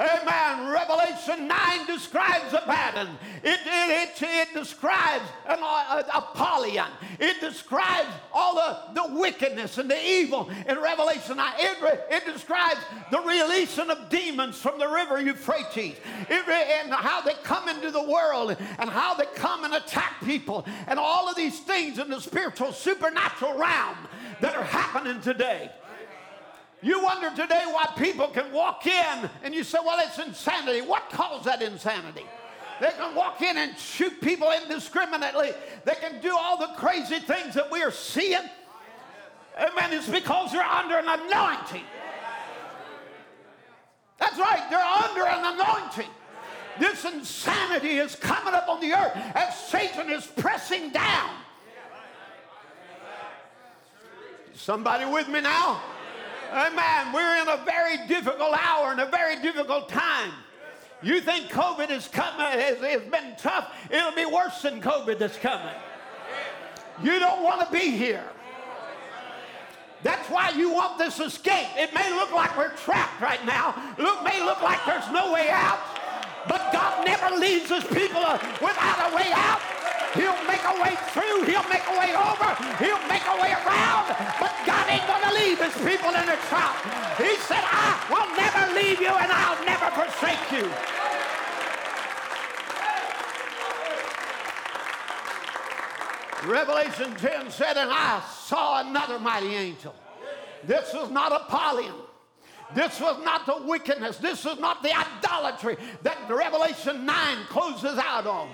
Amen. Revelation 9 describes Abaddon. It, it, it, it describes an uh, Apollyon. It describes all the, the wickedness and the evil in Revelation 9. It, it describes the releasing of demons from the river Euphrates it, and how they come into the world and how they come and attack people and all of these things in the spiritual, supernatural realm that are happening today. You wonder today why people can walk in and you say, well, it's insanity. What caused that insanity? They can walk in and shoot people indiscriminately. They can do all the crazy things that we are seeing. Amen. It's because they're under an anointing. That's right, they're under an anointing. This insanity is coming up on the earth as Satan is pressing down. Somebody with me now? Uh, Amen. We're in a very difficult hour and a very difficult time. You think COVID is coming, has, has been tough? It'll be worse than COVID that's coming. You don't want to be here. That's why you want this escape. It may look like we're trapped right now. It may look like there's no way out. But God never leaves his people uh, without a way out. He'll make a way through. He'll make a way over. He'll make a way around. But God leave his people in the trap. He said, I will never leave you and I'll never forsake you. Revelation 10 said, And I saw another mighty angel. This was not Apollyon. This was not the wickedness. This was not the idolatry that Revelation 9 closes out on.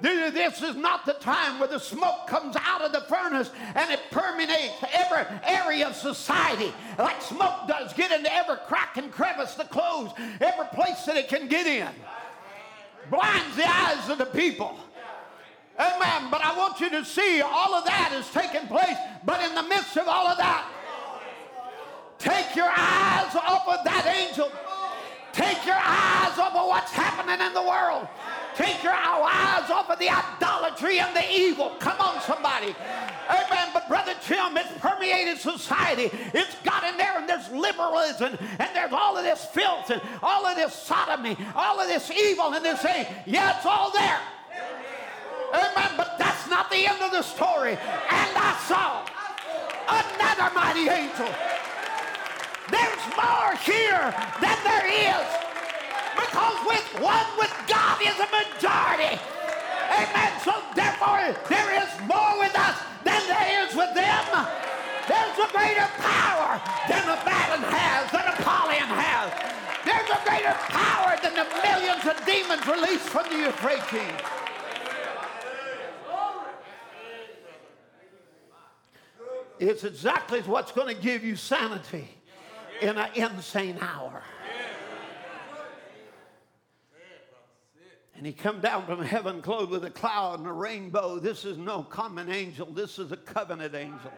This is not the time where the smoke comes out of the furnace and it permeates every area of society like smoke does, get into every crack and crevice, the clothes, every place that it can get in. Blinds the eyes of the people. Amen. But I want you to see all of that is taking place. But in the midst of all of that, take your eyes off of that angel. Take your eyes off of what's happening in the world. Take your eyes off of the idolatry and the evil. Come on, somebody. Amen. But Brother Tim, it's permeated society. It's got in there, and there's liberalism, and there's all of this filth, and all of this sodomy, all of this evil, and they're saying, yeah, it's all there. Amen. But that's not the end of the story. And I saw another mighty angel. There's more here than there is because with one with God is a majority. Amen. So therefore, there is more with us than there is with them. There's a greater power than the Abaddon has, than Apollyon has. There's a greater power than the millions of demons released from the Euphrates. It's exactly what's going to give you sanity in an insane hour. And he come down from heaven clothed with a cloud and a rainbow. This is no common angel. This is a covenant angel.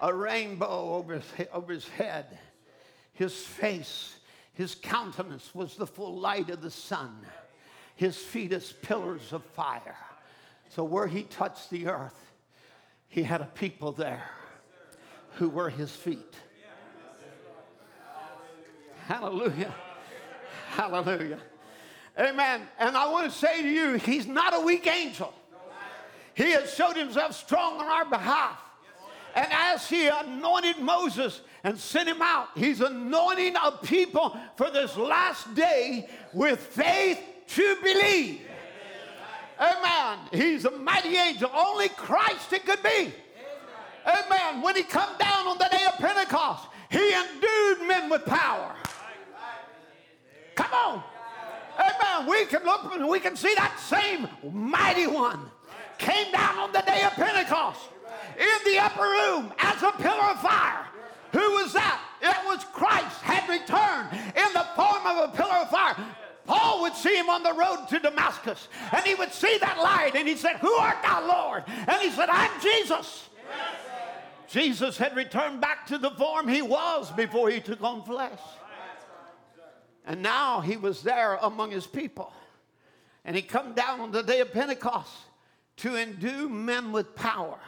A rainbow over his, over his head. His face, his countenance was the full light of the sun. His feet as pillars of fire. So where he touched the earth, he had a people there who were his feet. Hallelujah. Hallelujah. Amen. And I want to say to you, he's not a weak angel. He has showed himself strong on our behalf. And as he anointed Moses and sent him out, he's anointing a people for this last day with faith to believe. Amen. He's a mighty angel. Only Christ it could be. Amen. When he come down on the day of Pentecost, he endued men with power. Come on. Amen. We can look and we can see that same mighty one came down on the day of Pentecost in the upper room as a pillar of fire. Who was that? It was Christ had returned in the form of a pillar of fire. Paul would see him on the road to Damascus and he would see that light and he said, Who art thou, Lord? And he said, I'm Jesus. Jesus had returned back to the form he was before he took on flesh. And now he was there among his people. And he come down on the day of Pentecost to endue men with power.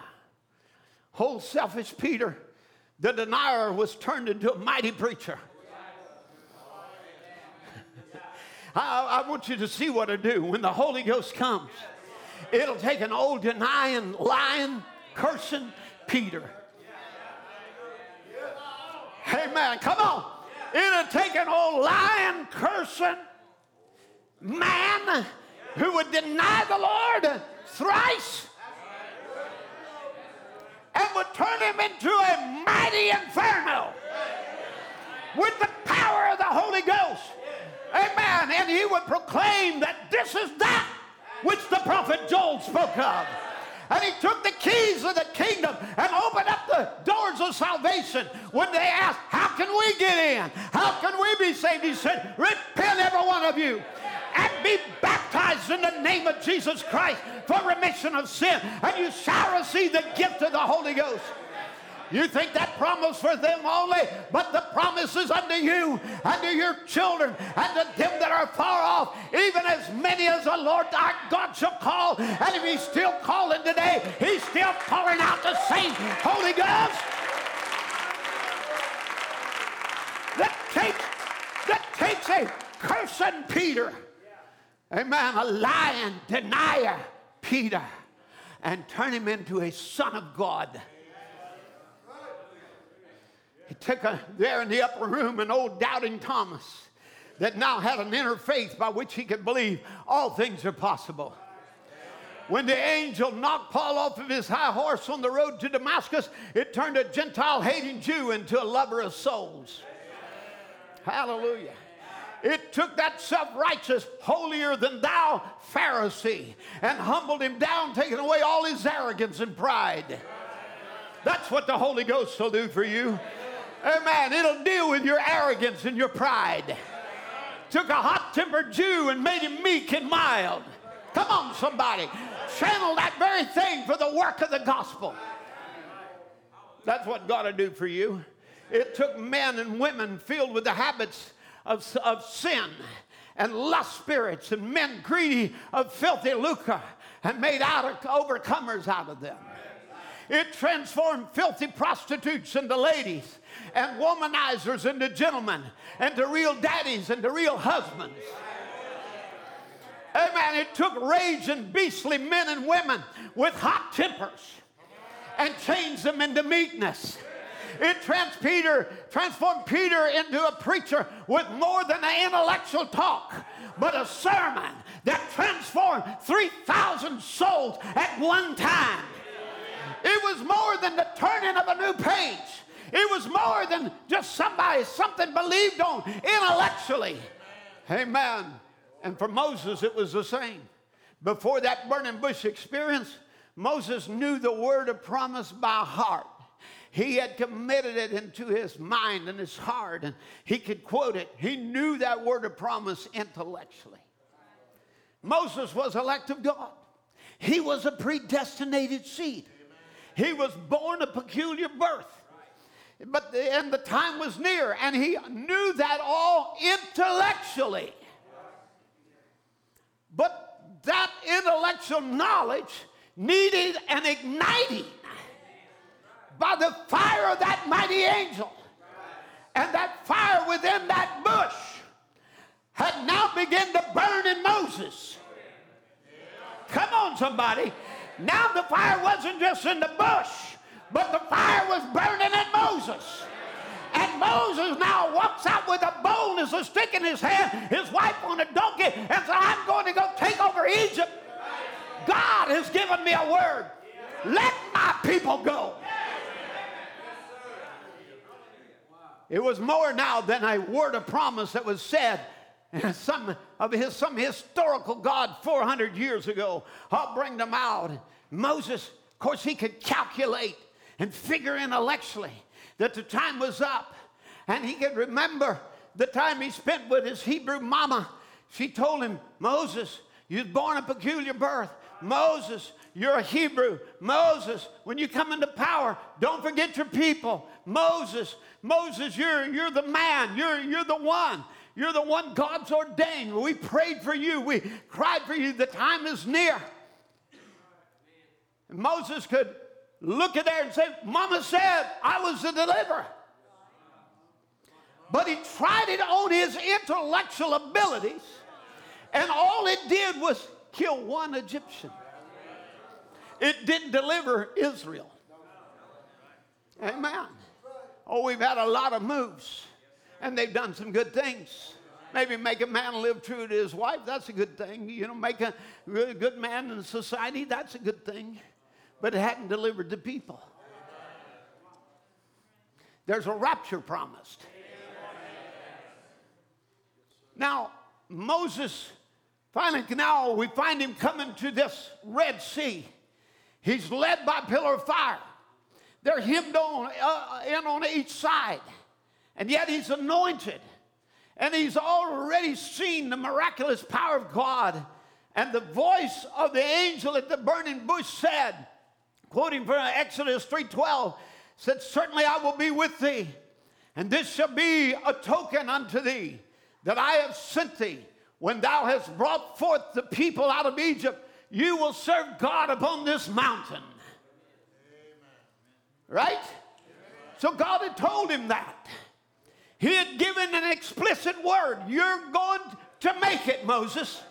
Whole selfish Peter, the denier, was turned into a mighty preacher. (laughs) I, I, want you to see what I do when the Holy Ghost comes. It'll take an old denying, lying, cursing Peter. Amen. Come on. It'll take an old lying, cursing man who would deny the Lord thrice and would turn him into a mighty inferno with the power of the Holy Ghost. Amen. And he would proclaim that this is that which the prophet Joel spoke of and he took the keys of the kingdom and opened up the doors of salvation. When they asked, How can we get in? How can we be saved? He said, Repent, every one of you, and be baptized in the name of Jesus Christ for remission of sin, and you shall receive the gift of the Holy Ghost. You think that promise for them only, but the promise is unto you unto your children and to them that are far off, even as many as the Lord our God shall call. And if he's still calling today, he's still calling out the same Holy Ghost. That takes, that takes a cursing Peter, amen, a lying denier Peter, and turn him into a son of God. He took a, there in the upper room an old doubting Thomas that now had an inner faith by which he could believe all things are possible. When the angel knocked Paul off of his high horse on the road to Damascus, it turned a Gentile hating Jew into a lover of souls. Hallelujah. It took that self righteous, holier than thou Pharisee and humbled him down, taking away all his arrogance and pride. That's what the Holy Ghost will do for you. Amen. It'll deal with your arrogance and your pride. Took a hot tempered Jew and made him meek and mild. Come on, somebody. Channel that very thing for the work of the gospel. That's what God will do for you. It took men and women filled with the habits of, of sin and lust spirits and men greedy of filthy lucre and made out of overcomers out of them. It transformed filthy prostitutes into ladies and womanizers into gentlemen and to real daddies and to real husbands. Amen. It took raging, beastly men and women with hot tempers and changed them into meekness. It trans Peter, transformed Peter into a preacher with more than an intellectual talk, but a sermon that transformed 3,000 souls at one time. It was more than the turning of a new page. It was more than just somebody, something believed on intellectually. Amen. And for Moses, it was the same. Before that burning bush experience, Moses knew the word of promise by heart. He had committed it into his mind and his heart, and he could quote it. He knew that word of promise intellectually. Moses was elect of God, he was a predestinated seed. He was born a peculiar birth. But the, and the time was near, and he knew that all intellectually. But that intellectual knowledge needed an igniting by the fire of that mighty angel. And that fire within that bush had now begun to burn in Moses. Come on, somebody. Now the fire wasn't just in the bush, but the fire was burning in Moses. And Moses now walks out with a boldness, a stick in his hand, his wife on a donkey, and says, I'm going to go take over Egypt. God has given me a word. Let my people go. It was more now than a word of promise that was said (laughs) some of his some historical God 400 years ago. I'll bring them out. Moses, of course, he could calculate and figure intellectually that the time was up. And he could remember the time he spent with his Hebrew mama. She told him, Moses, you're born a peculiar birth. Moses, you're a Hebrew. Moses, when you come into power, don't forget your people. Moses, Moses, you're, you're the man. You're, you're the one. You're the one God's ordained. We prayed for you. We cried for you. The time is near. And Moses could look at there and say, Mama said I was the deliverer. But he tried it on his intellectual abilities, and all it did was kill one Egyptian. It didn't deliver Israel. Amen. Oh, we've had a lot of moves, and they've done some good things. Maybe make a man live true to his wife, that's a good thing. You know, make a good man in society, that's a good thing. But it hadn't delivered the people. There's a rapture promised. Now, Moses, finally, now we find him coming to this Red Sea. He's led by pillar of fire. They're hemmed on uh, in on each side. And yet he's anointed. And he's already seen the miraculous power of God. And the voice of the angel at the burning bush said, quoting from Exodus 3:12, said, Certainly I will be with thee, and this shall be a token unto thee that I have sent thee. When thou hast brought forth the people out of Egypt, you will serve God upon this mountain. Right? So God had told him that. He had given an explicit word. You're going to make it, Moses.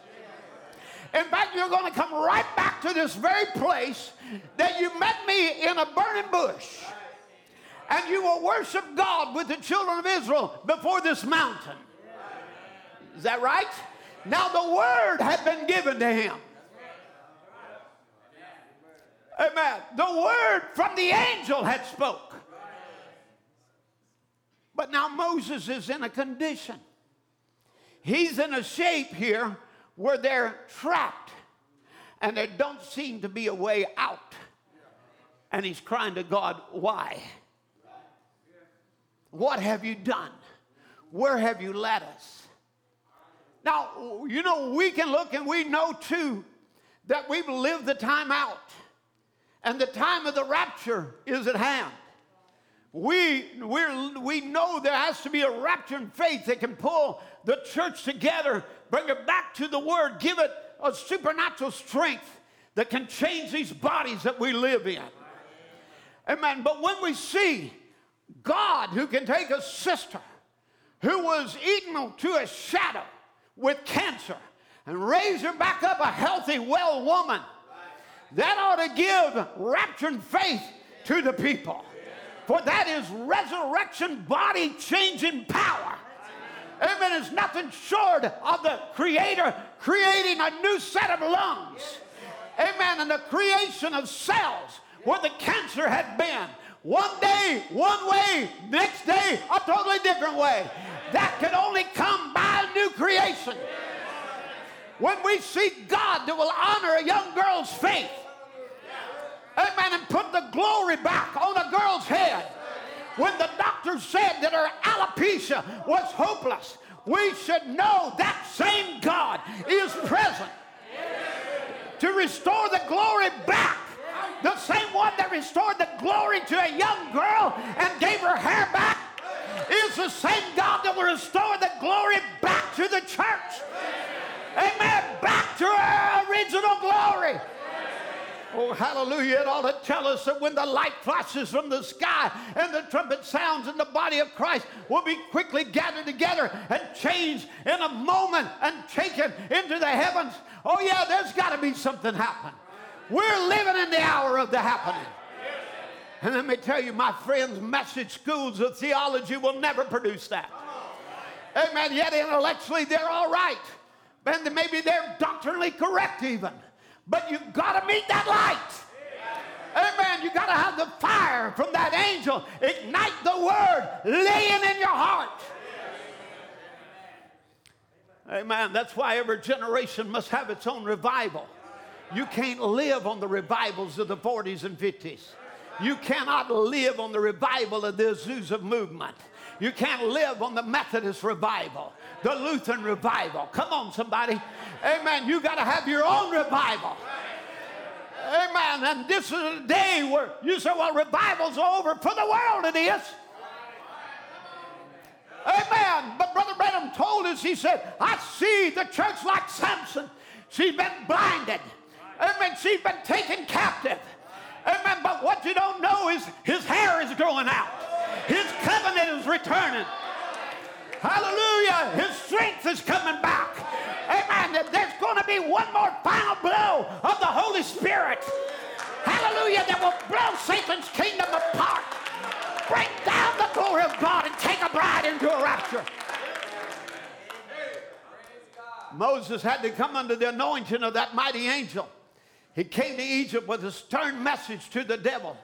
In fact, you're going to come right back to this very place that you met me in a burning bush. And you will worship God with the children of Israel before this mountain. Is that right? Now, the word had been given to him. Amen. The word from the angel had spoke. But now Moses is in a condition. He's in a shape here where they're trapped and there don't seem to be a way out. And he's crying to God, why? What have you done? Where have you led us? Now, you know, we can look and we know too that we've lived the time out and the time of the rapture is at hand. We, we we know there has to be a rapture in faith that can pull the church together, bring it back to the Word, give it a supernatural strength that can change these bodies that we live in. Amen. But when we see God who can take a sister who was eaten to a shadow with cancer and raise her back up a healthy, well woman, that ought to give raptured faith to the people. For that is resurrection, body changing power. Amen. It's nothing short of the Creator creating a new set of lungs. Amen. And the creation of cells where the cancer had been. One day, one way, next day, a totally different way. That can only come by new creation. When we see God that will honor a young girl's faith, amen, and put the glory back on a girl's head. When the doctor said that her alopecia was hopeless, we should know that same God is present to restore the glory back. The same one that restored the glory to a young girl and gave her hair back is the same God that will restore the glory back to the church. Amen. Back to our original glory. Oh, hallelujah. It ought to tell us that when the light flashes from the sky and the trumpet sounds and the body of Christ will be quickly gathered together and changed in a moment and taken into the heavens. Oh, yeah, there's got to be something happen. We're living in the hour of the happening. And let me tell you, my friends, message schools of theology will never produce that. Amen. Yet intellectually, they're all right. And maybe they're doctrinally correct, even. But you've got to meet that light. Amen. You got to have the fire from that angel. Ignite the word laying in your heart. Amen. That's why every generation must have its own revival. You can't live on the revivals of the 40s and 50s. You cannot live on the revival of the Azusa movement. You can't live on the Methodist revival, the Lutheran revival. Come on, somebody. Amen. You got to have your own revival. Amen. And this is a day where you say, well, revival's over. For the world it is. Amen. But Brother Branham told us, he said, I see the church like Samson. She's been blinded. Amen. She's been taken captive. Amen. But what you don't know is his hair is growing out. His covenant is returning. Hallelujah. His strength is coming back. Amen. that There's going to be one more final blow of the Holy Spirit. Hallelujah. That will blow Satan's kingdom apart. Break down the glory of God and take a bride into a rapture. Moses had to come under the anointing of that mighty angel. He came to Egypt with a stern message to the devil.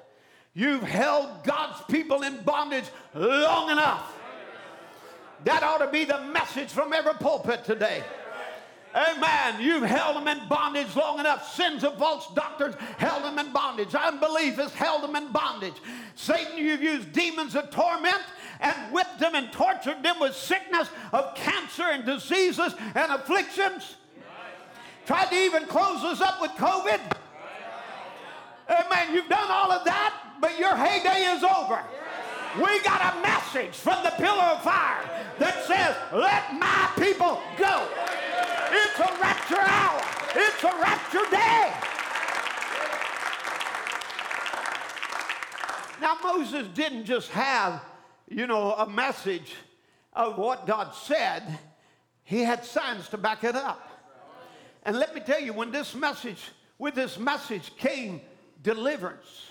You've held God's people in bondage long enough. That ought to be the message from every pulpit today. Amen. You've held them in bondage long enough. Sins of false doctrines held them in bondage. Unbelief has held them in bondage. Satan, you've used demons of torment and whipped them and tortured them with sickness of cancer and diseases and afflictions. Tried to even close us up with COVID. Amen. You've done all of that, but your heyday is over. We got a message from the pillar of fire that says, Let my people go. It's a rapture hour, it's a rapture day. Now, Moses didn't just have, you know, a message of what God said, he had signs to back it up. And let me tell you, when this message, with this message came deliverance.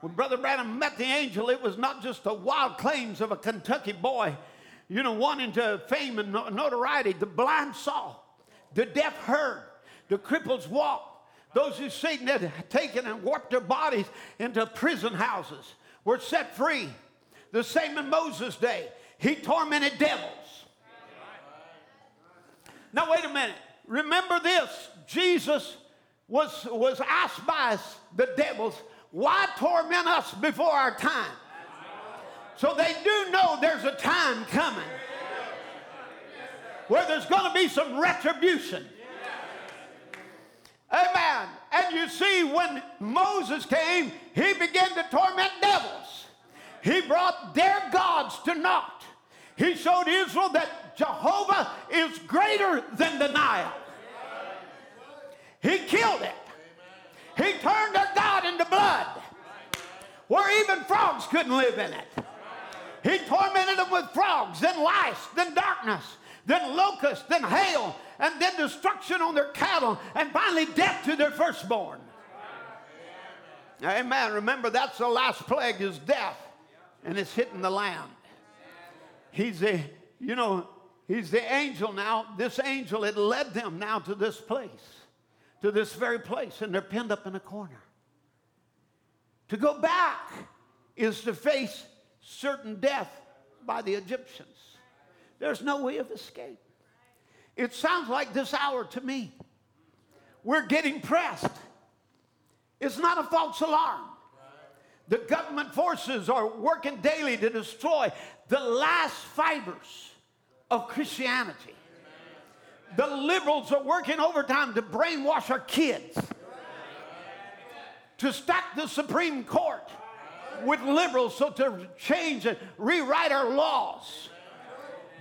When Brother Branham met the angel, it was not just the wild claims of a Kentucky boy, you know, wanting to fame and notoriety. The blind saw, the deaf heard, the cripples walked, Those who Satan had taken and warped their bodies into prison houses were set free. The same in Moses' day. He tormented devils. Now, wait a minute. Remember this Jesus was, was asked by the devils, Why torment us before our time? So they do know there's a time coming where there's going to be some retribution. Amen. And you see, when Moses came, he began to torment devils. He brought their gods to naught. He showed Israel that Jehovah is greater than the Nile. He killed it. He turned their God into blood, where even frogs couldn't live in it. He tormented them with frogs, then lice, then darkness, then locusts, then hail, and then destruction on their cattle, and finally death to their firstborn. Amen. Remember, that's the last plague is death, and it's hitting the land. He's a, you know, he's the angel now. This angel had led them now to this place, to this very place, and they're pinned up in a corner. To go back is to face certain death by the Egyptians. There's no way of escape. It sounds like this hour to me. We're getting pressed. It's not a false alarm. The government forces are working daily to destroy the last fibers of Christianity. The liberals are working overtime to brainwash our kids, to stack the Supreme Court with liberals so to change and rewrite our laws.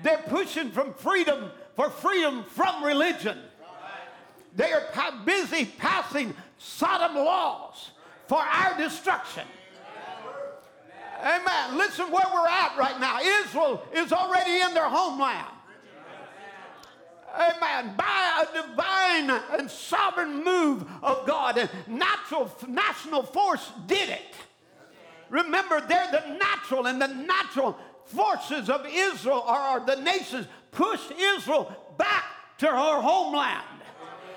They're pushing from freedom for freedom from religion. They are busy passing Sodom laws for our destruction. Amen. Listen where we're at right now. Israel is already in their homeland. Amen. By a divine and sovereign move of God, and natural national force did it. Remember, they're the natural, and the natural forces of Israel or the nations pushed Israel back to her homeland.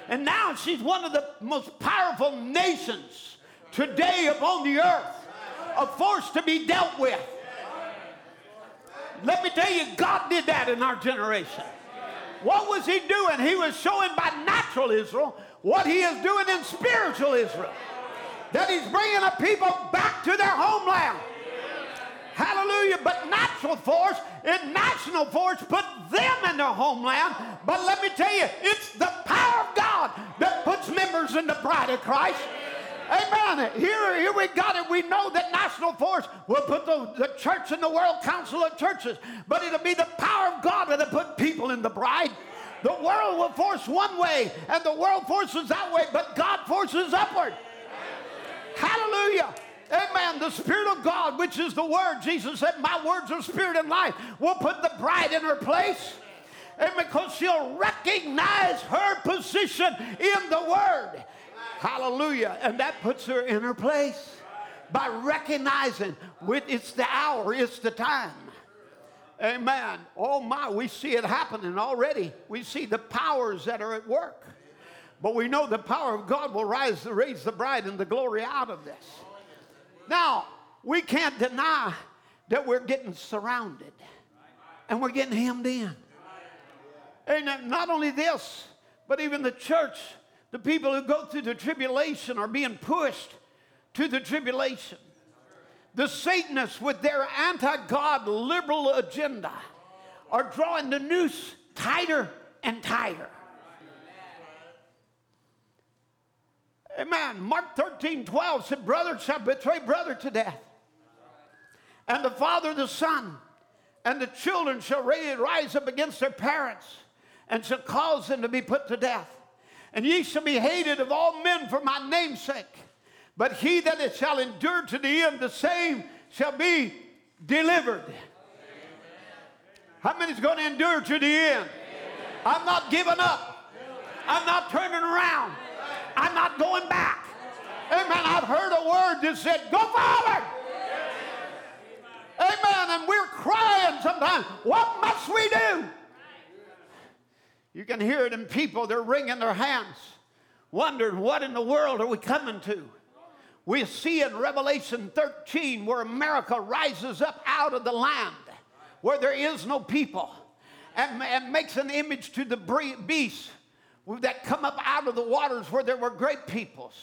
And now she's one of the most powerful nations today upon the earth, a force to be dealt with. Let me tell you, God did that in our generation. What was He doing? He was showing by natural Israel what He is doing in spiritual Israel. That He's bringing a people back to their homeland. Hallelujah. But natural force and national force put them in their homeland. But let me tell you, it's the power of God that puts members in the bride of Christ. Amen. Here, here we got it. We know that national force will put the, the church in the World Council of Churches, but it'll be the power of God that'll put people in the bride. The world will force one way, and the world forces that way, but God forces upward. Hallelujah. Amen. The Spirit of God, which is the Word, Jesus said, My words are spirit and life, will put the bride in her place. And because she'll recognize her position in the Word. Hallelujah. And that puts her in her place by recognizing it's the hour, it's the time. Amen. Oh my, we see it happening already. We see the powers that are at work. But we know the power of God will rise to raise the bride and the glory out of this. Now, we can't deny that we're getting surrounded and we're getting hemmed in. And not only this, but even the church, the people who go through the tribulation are being pushed to the tribulation. The Satanists, with their anti God liberal agenda, are drawing the noose tighter and tighter. Amen. Mark 13, 12 said, Brother shall betray brother to death, and the father the son, and the children shall rise up against their parents, and shall cause them to be put to death. And ye shall be hated of all men for my name's sake. But he that it shall endure to the end, the same shall be delivered. Amen. How many's going to endure to the end? Amen. I'm not giving up. I'm not turning around. I'm not going back. Amen. I've heard a word that said, go forward. Amen. And we're crying sometimes, what must we do? You can hear it in people, they're wringing their hands. wondering what in the world are we coming to. We see in Revelation 13 where America rises up out of the land where there is no people and, and makes an image to the beast that come up out of the waters where there were great peoples.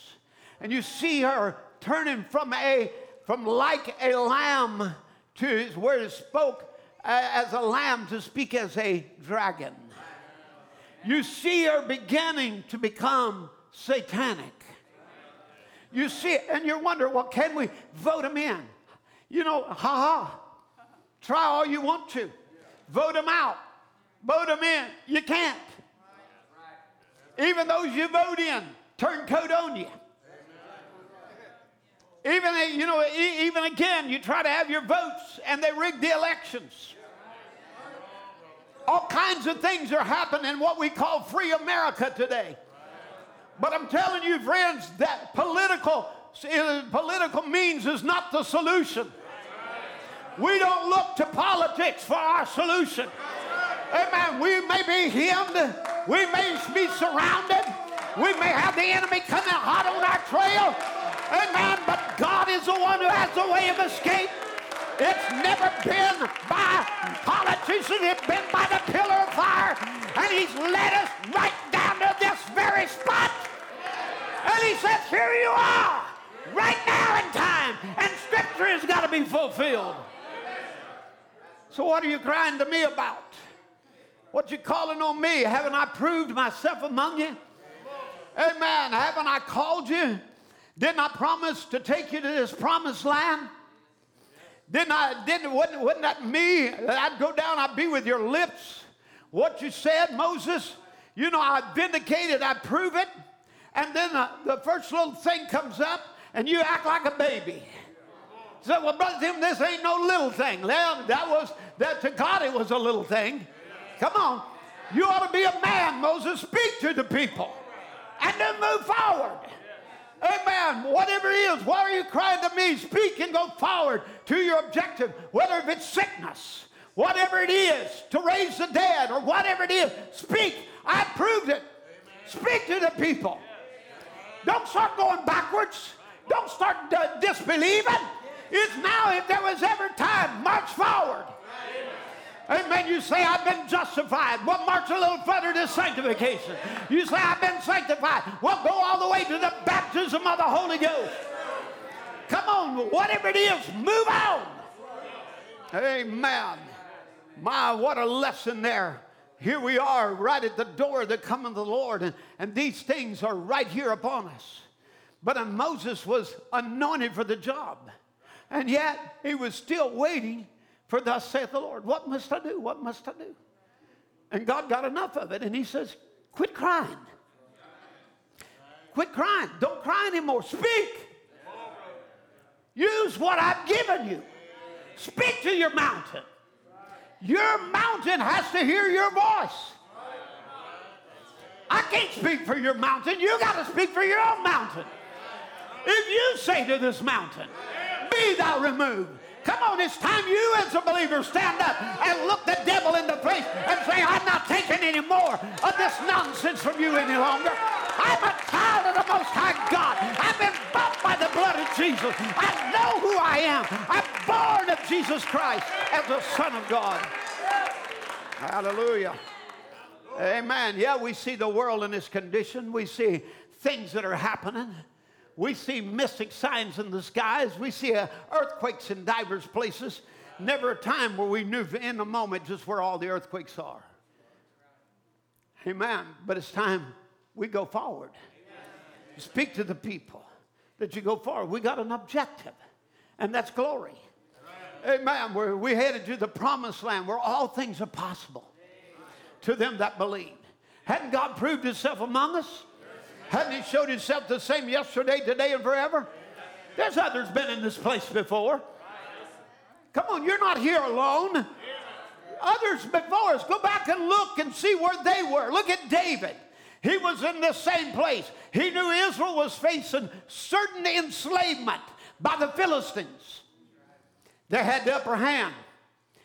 And you see her turning from a from like a lamb to where it spoke as a lamb to speak as a dragon. You see her beginning to become satanic. You see it, and you're wondering, well, can we vote him in? You know, ha ha. Try all you want to. Vote him out. Vote him in. You can't. Even those you vote in turn coat on you. Even, eh, you know, even again, you try to have your votes and they rig the elections. All kinds of things are happening in what we call free America today. But I'm telling you, friends, that political, eh, political means is not the solution. We don't look to politics for our solution. Amen. We may be hemmed, we may be surrounded, we may have the enemy coming hot on our trail. Amen. But God is the one who has the way of escape. It's never been by politicians, it's been by the pillar of fire. And He's led us right down to this very spot. And He says, Here you are, right now in time. And Scripture has got to be fulfilled. So, what are you crying to me about? What you calling on me? Haven't I proved myself among you? Amen. Haven't I called you? Didn't I promise to take you to this promised land? Didn't I, didn't, wasn't, wasn't that me? I'd go down, I'd be with your lips. What you said, Moses, you know, I vindicated, I prove it. And then uh, the first little thing comes up, and you act like a baby. So, well, Brother Tim, this ain't no little thing. Well, that was, that to God it was a little thing. Come on. You ought to be a man, Moses. Speak to the people and then move forward. Amen. Whatever it is, why are you crying to me? Speak and go forward to your objective, whether if it's sickness, whatever it is, to raise the dead, or whatever it is. Speak. I proved it. Speak to the people. Don't start going backwards. Don't start disbelieving. It's now, if there was ever time, march forward. Amen. You say, I've been justified. Well, march a little further to sanctification. You say, I've been sanctified. Well, go all the way to the baptism of the Holy Ghost. Come on, whatever it is, move on. Amen. My, what a lesson there. Here we are, right at the door of the coming of the Lord, and, and these things are right here upon us. But Moses was anointed for the job, and yet he was still waiting for thus saith the Lord, what must I do? What must I do? And God got enough of it, and He says, quit crying. Quit crying. Don't cry anymore. Speak. Use what I've given you. Speak to your mountain. Your mountain has to hear your voice. I can't speak for your mountain. You got to speak for your own mountain. If you say to this mountain, Be thou removed, Come on, it's time you as a believer stand up and look the devil in the face and say, I'm not taking any more of this nonsense from you any longer. I'm a child of the Most High God. I've been bought by the blood of Jesus. I know who I am. I'm born of Jesus Christ as the Son of God. Hallelujah. Amen. Yeah, we see the world in this condition. We see things that are happening. We see mystic signs in the skies. We see uh, earthquakes in divers places. Never a time where we knew in a moment just where all the earthquakes are. Amen. But it's time we go forward. Speak to the people that you go forward. We got an objective, and that's glory. Amen. We're, we headed to the promised land where all things are possible to them that believe. Hadn't God proved himself among us? Hadn't he showed himself the same yesterday, today, and forever? There's others been in this place before. Come on, you're not here alone. Others before us. Go back and look and see where they were. Look at David. He was in the same place. He knew Israel was facing certain enslavement by the Philistines. They had the upper hand.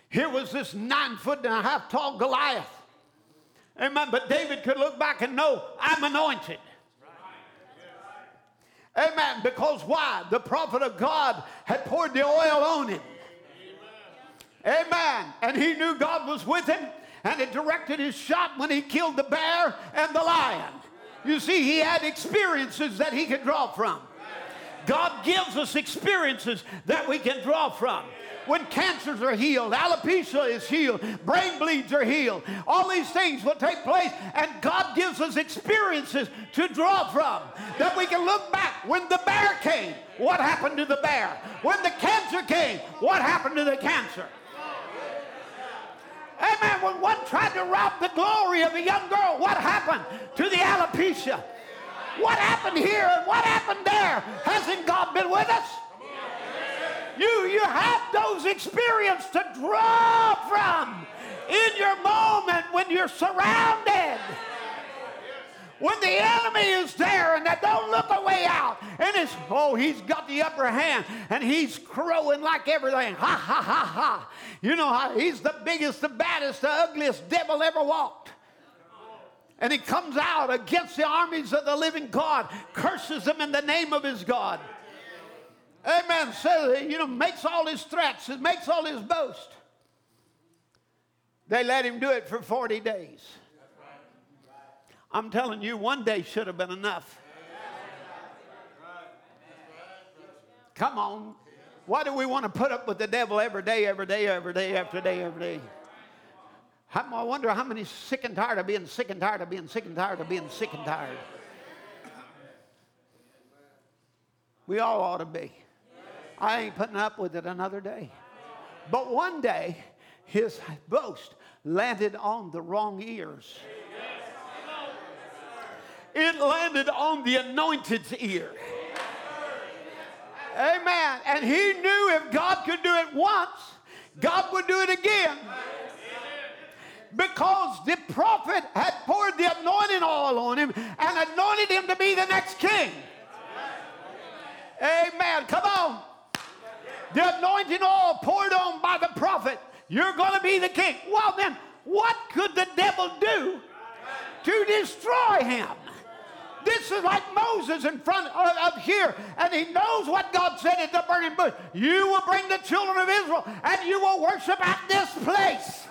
Here was this nine foot and a half tall Goliath. Amen. But David could look back and know, I'm anointed. Amen. Because why? The prophet of God had poured the oil on him. Amen. Amen. And he knew God was with him and it directed his shot when he killed the bear and the lion. You see, he had experiences that he could draw from. God gives us experiences that we can draw from when cancers are healed, alopecia is healed, brain bleeds are healed. All these things will take place, and God gives us experiences to draw from that we can look back. When the bear came, what happened to the bear? When the cancer came, what happened to the cancer? Amen. When one tried to rob the glory of a young girl, what happened to the alopecia? What happened here and what happened there? Hasn't God been with us? You, you have those experiences to draw from in your moment when you're surrounded. When the enemy is there and they don't look a way out, and it's, oh, he's got the upper hand and he's crowing like everything. Ha, ha, ha, ha. You know how he's the biggest, the baddest, the ugliest devil ever walked. And he comes out against the armies of the living God, curses them in the name of his God. Amen. Says, you know, makes all his threats, makes all his boast. They let him do it for 40 days. I'm telling you, one day should have been enough. Come on. Why do we want to put up with the devil every day, every day, every day, after day, every day? I wonder how many sick and tired of being sick and tired of being sick and tired of being sick and tired. We all ought to be. I ain't putting up with it another day. But one day, his boast landed on the wrong ears. It landed on the anointed's ear. Amen. And he knew if God could do it once, God would do it again. Because the prophet had poured the anointing oil on him and anointed him to be the next king. Amen. Come on the anointing oil poured on by the prophet. You're going to be the king. Well, then, what could the devil do to destroy him? This is like Moses in front uh, of, here, and he knows what God said at the burning bush. You will bring the children of Israel, and you will worship at this place.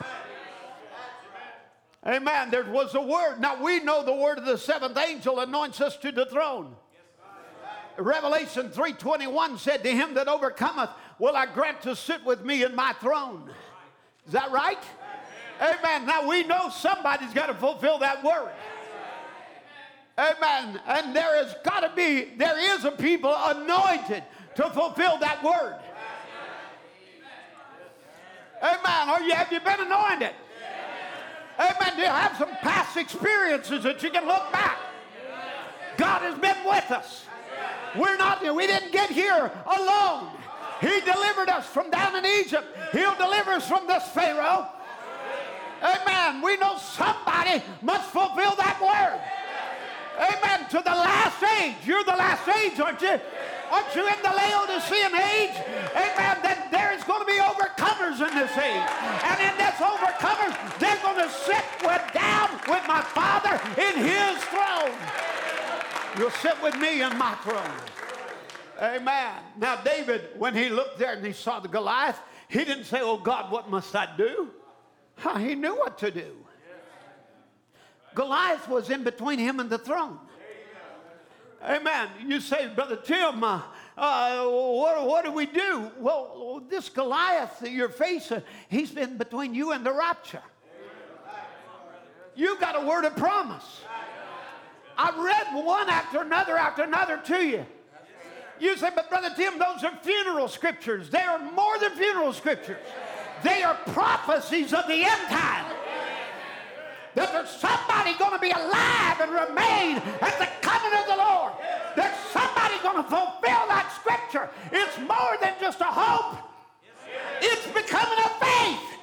Amen. There was a word. Now we know the word of the seventh angel anoints us to the throne. Revelation 3:21 said to him that overcometh will I grant to sit with me in my throne. Is that right? Amen. Now we know somebody's got to fulfill that word. Amen. And there has got to be, there is a people anointed to fulfill that word. Amen. Or you, have you been anointed? Amen. Do you have some past experiences that you can look back? God has been with us. We're not, we didn't get here alone. He delivered us from down in Egypt. He'll deliver us from this Pharaoh. Amen. We know somebody must fulfill that word. Amen. To the last age. You're the last age, aren't you? Aren't you in the Laodicean age? Amen. Then there is going to be overcomers in this age. And in this overcomers, they're going to sit with, down with my Father in his throne. You'll sit with me in my throne. Amen. Now, David, when he looked there and he saw the Goliath, he didn't say, Oh God, what must I do? He knew what to do. Goliath was in between him and the throne. Amen. You say, Brother Tim, uh, uh, what, what do we do? Well, this Goliath that you're facing, he's been between you and the rapture. You've got a word of promise. I've read one after another after another to you. You say, but Brother Tim, those are funeral scriptures. They are more than funeral scriptures. They are prophecies of the end time. That there's somebody going to be alive and remain at the coming of the Lord. There's somebody going to fulfill that scripture. It's more than just a hope. It's becoming a faith.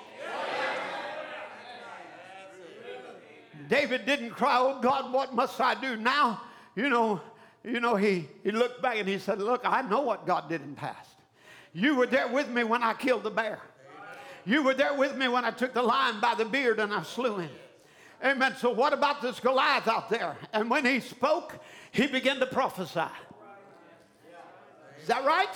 David didn't cry, Oh God, what must I do now? You know, you know, he, he looked back and he said, Look, I know what God did in the past. You were there with me when I killed the bear. You were there with me when I took the lion by the beard and I slew him. Amen. So, what about this Goliath out there? And when he spoke, he began to prophesy. Is that right?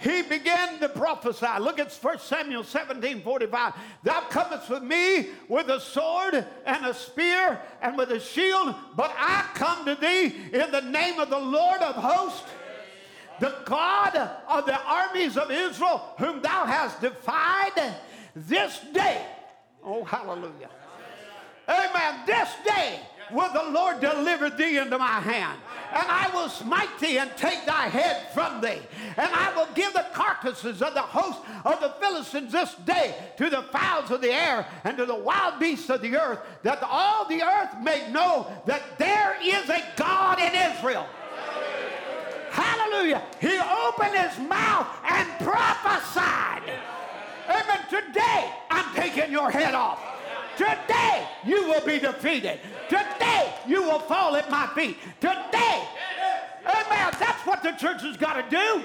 He began to prophesy. Look at 1 Samuel 17 45. Thou comest with me with a sword and a spear and with a shield, but I come to thee in the name of the Lord of hosts, the God of the armies of Israel, whom thou hast defied this day. Oh, hallelujah. Amen. This day will the Lord deliver thee into my hand. And I will smite thee and take thy head from thee. And I will give the carcasses of the host of the Philistines this day to the fowls of the air and to the wild beasts of the earth, that all the earth may know that there is a God in Israel. Hallelujah. He opened his mouth and prophesied. Amen. Today, I'm taking your head off. Today, you will be defeated. Today, you will fall at my feet. Today, amen, that's what the church has got to do.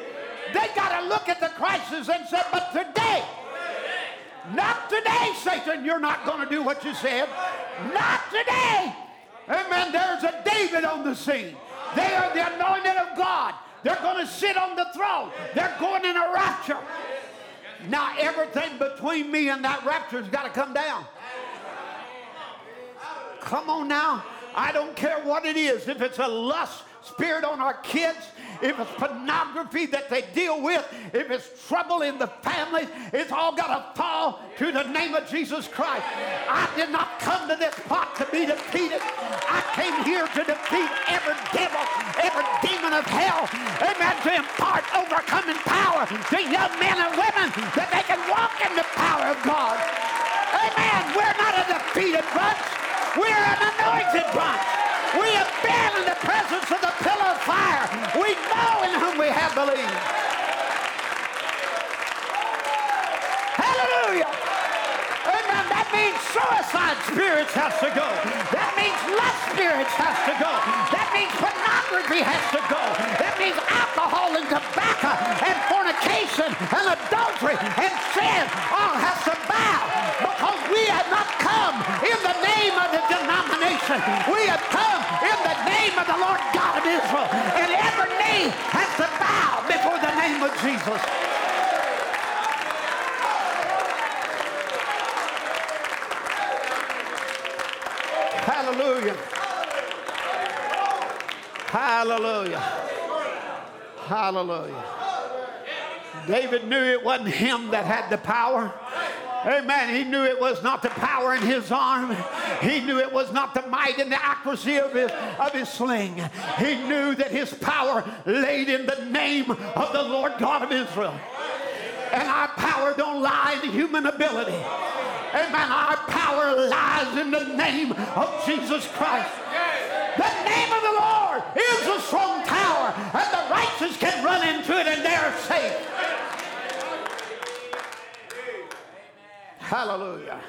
They got to look at the crisis and say, but today, not today, Satan, you're not going to do what you said. Not today. Amen. There's a David on the scene. They are the anointed of God. They're going to sit on the throne. They're going in a rapture. Now, everything between me and that rapture has got to come down. Come on now. I don't care what it is. If it's a lust spirit on our kids, if it's pornography that they deal with, if it's trouble in the family, it's all got to fall to the name of Jesus Christ. I did not come to this pot to be defeated. I came here to defeat every devil, every demon of hell. Amen. To impart overcoming power to young men and women that they can walk in the power of God. Amen. We're not a defeated bunch. We're an anointed bunch. We have been in the presence of the pillar of fire. We know in whom we have believed. Hallelujah. Amen. That means suicide spirits has to go. That means lust spirits has to go. That means pornography has to go. That means alcohol and tobacco and fornication and adultery and sin all has to bow because we have not come in the name of the denomination. (laughs) We have come in the name of the Lord God of Israel. And every knee has to bow before the name of Jesus. Hallelujah. Hallelujah. Hallelujah. David knew it wasn't him that had the power. Amen. He knew it was not the power in his arm. He knew it was not the might and the accuracy of his, of his sling. He knew that his power laid in the name of the Lord God of Israel. And our power don't lie in human ability. Amen. Our power lies in the name of Jesus Christ. The name of the Lord is a strong tower, and the righteous can run into it and they're safe. Hallelujah.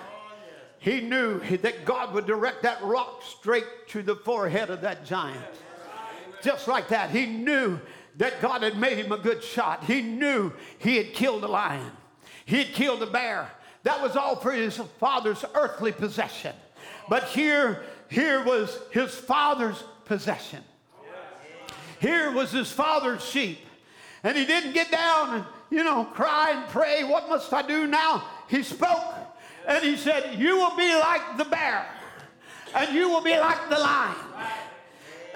He knew that God would direct that rock straight to the forehead of that giant. Just like that. He knew that God had made him a good shot. He knew he had killed a lion, he had killed a bear. That was all for his father's earthly possession. But here, here was his father's possession. Here was his father's sheep. And he didn't get down and, you know, cry and pray, What must I do now? He spoke and he said, You will be like the bear and you will be like the lion.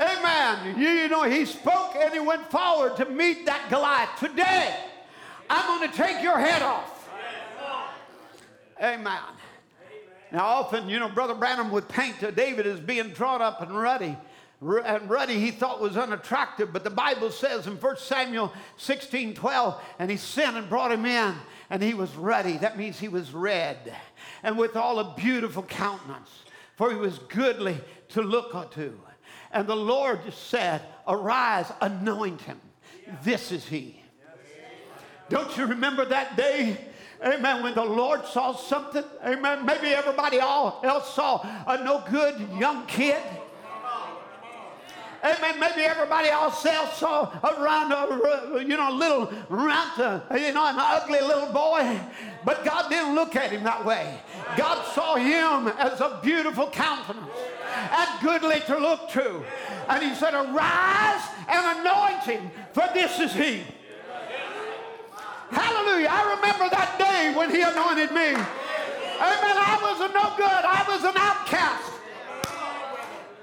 Amen. You, you know, he spoke and he went forward to meet that Goliath. Today, I'm going to take your head off. Amen. Now, often, you know, Brother Branham would paint David as being drawn up and ruddy. And ruddy he thought was unattractive, but the Bible says in 1 Samuel 16 12, and he sent and brought him in and he was ruddy. That means he was red, and with all a beautiful countenance, for he was goodly to look unto. And the Lord said, Arise, anoint him. This is he. Don't you remember that day? Amen. When the Lord saw something, amen. Maybe everybody all else saw a no good young kid. Amen. Maybe everybody else saw around a you know little uh, you know, an ugly little boy, but God didn't look at him that way. God saw him as a beautiful countenance and goodly to look to, and He said, "Arise and anoint him, for this is He." Hallelujah. I remember that day when he anointed me. Amen. I was no good. I was an outcast.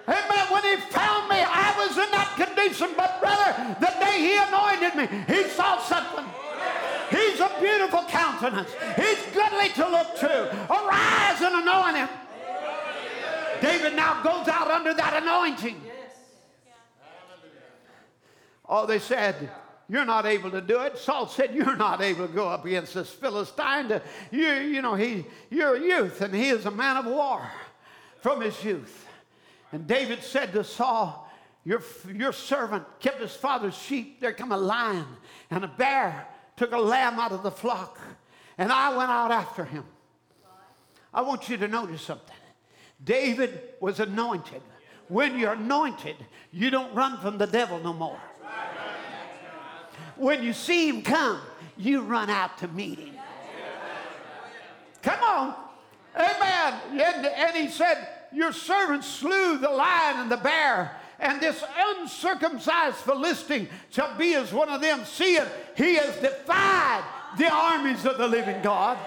Amen. When he found me, I was in that condition. But brother, the day he anointed me, he saw something. He's a beautiful countenance. He's goodly to look to. Arise and anoint him. David now goes out under that anointing. Oh, they said, You're not able to do it. Saul said, You're not able to go up against this Philistine. You, you know, he, you're a youth, and he is a man of war from his youth. And David said to Saul, Your, your servant kept his father's sheep. There come a lion and a bear took a lamb out of the flock, and I went out after him. I want you to notice something. David was anointed. When you're anointed, you don't run from the devil no more. When you see him come, you run out to meet him. Come on. Amen. And, and he said, Your servant slew the lion and the bear and this uncircumcised Philistine shall be as one of them, seeing he has defied the armies of the living God.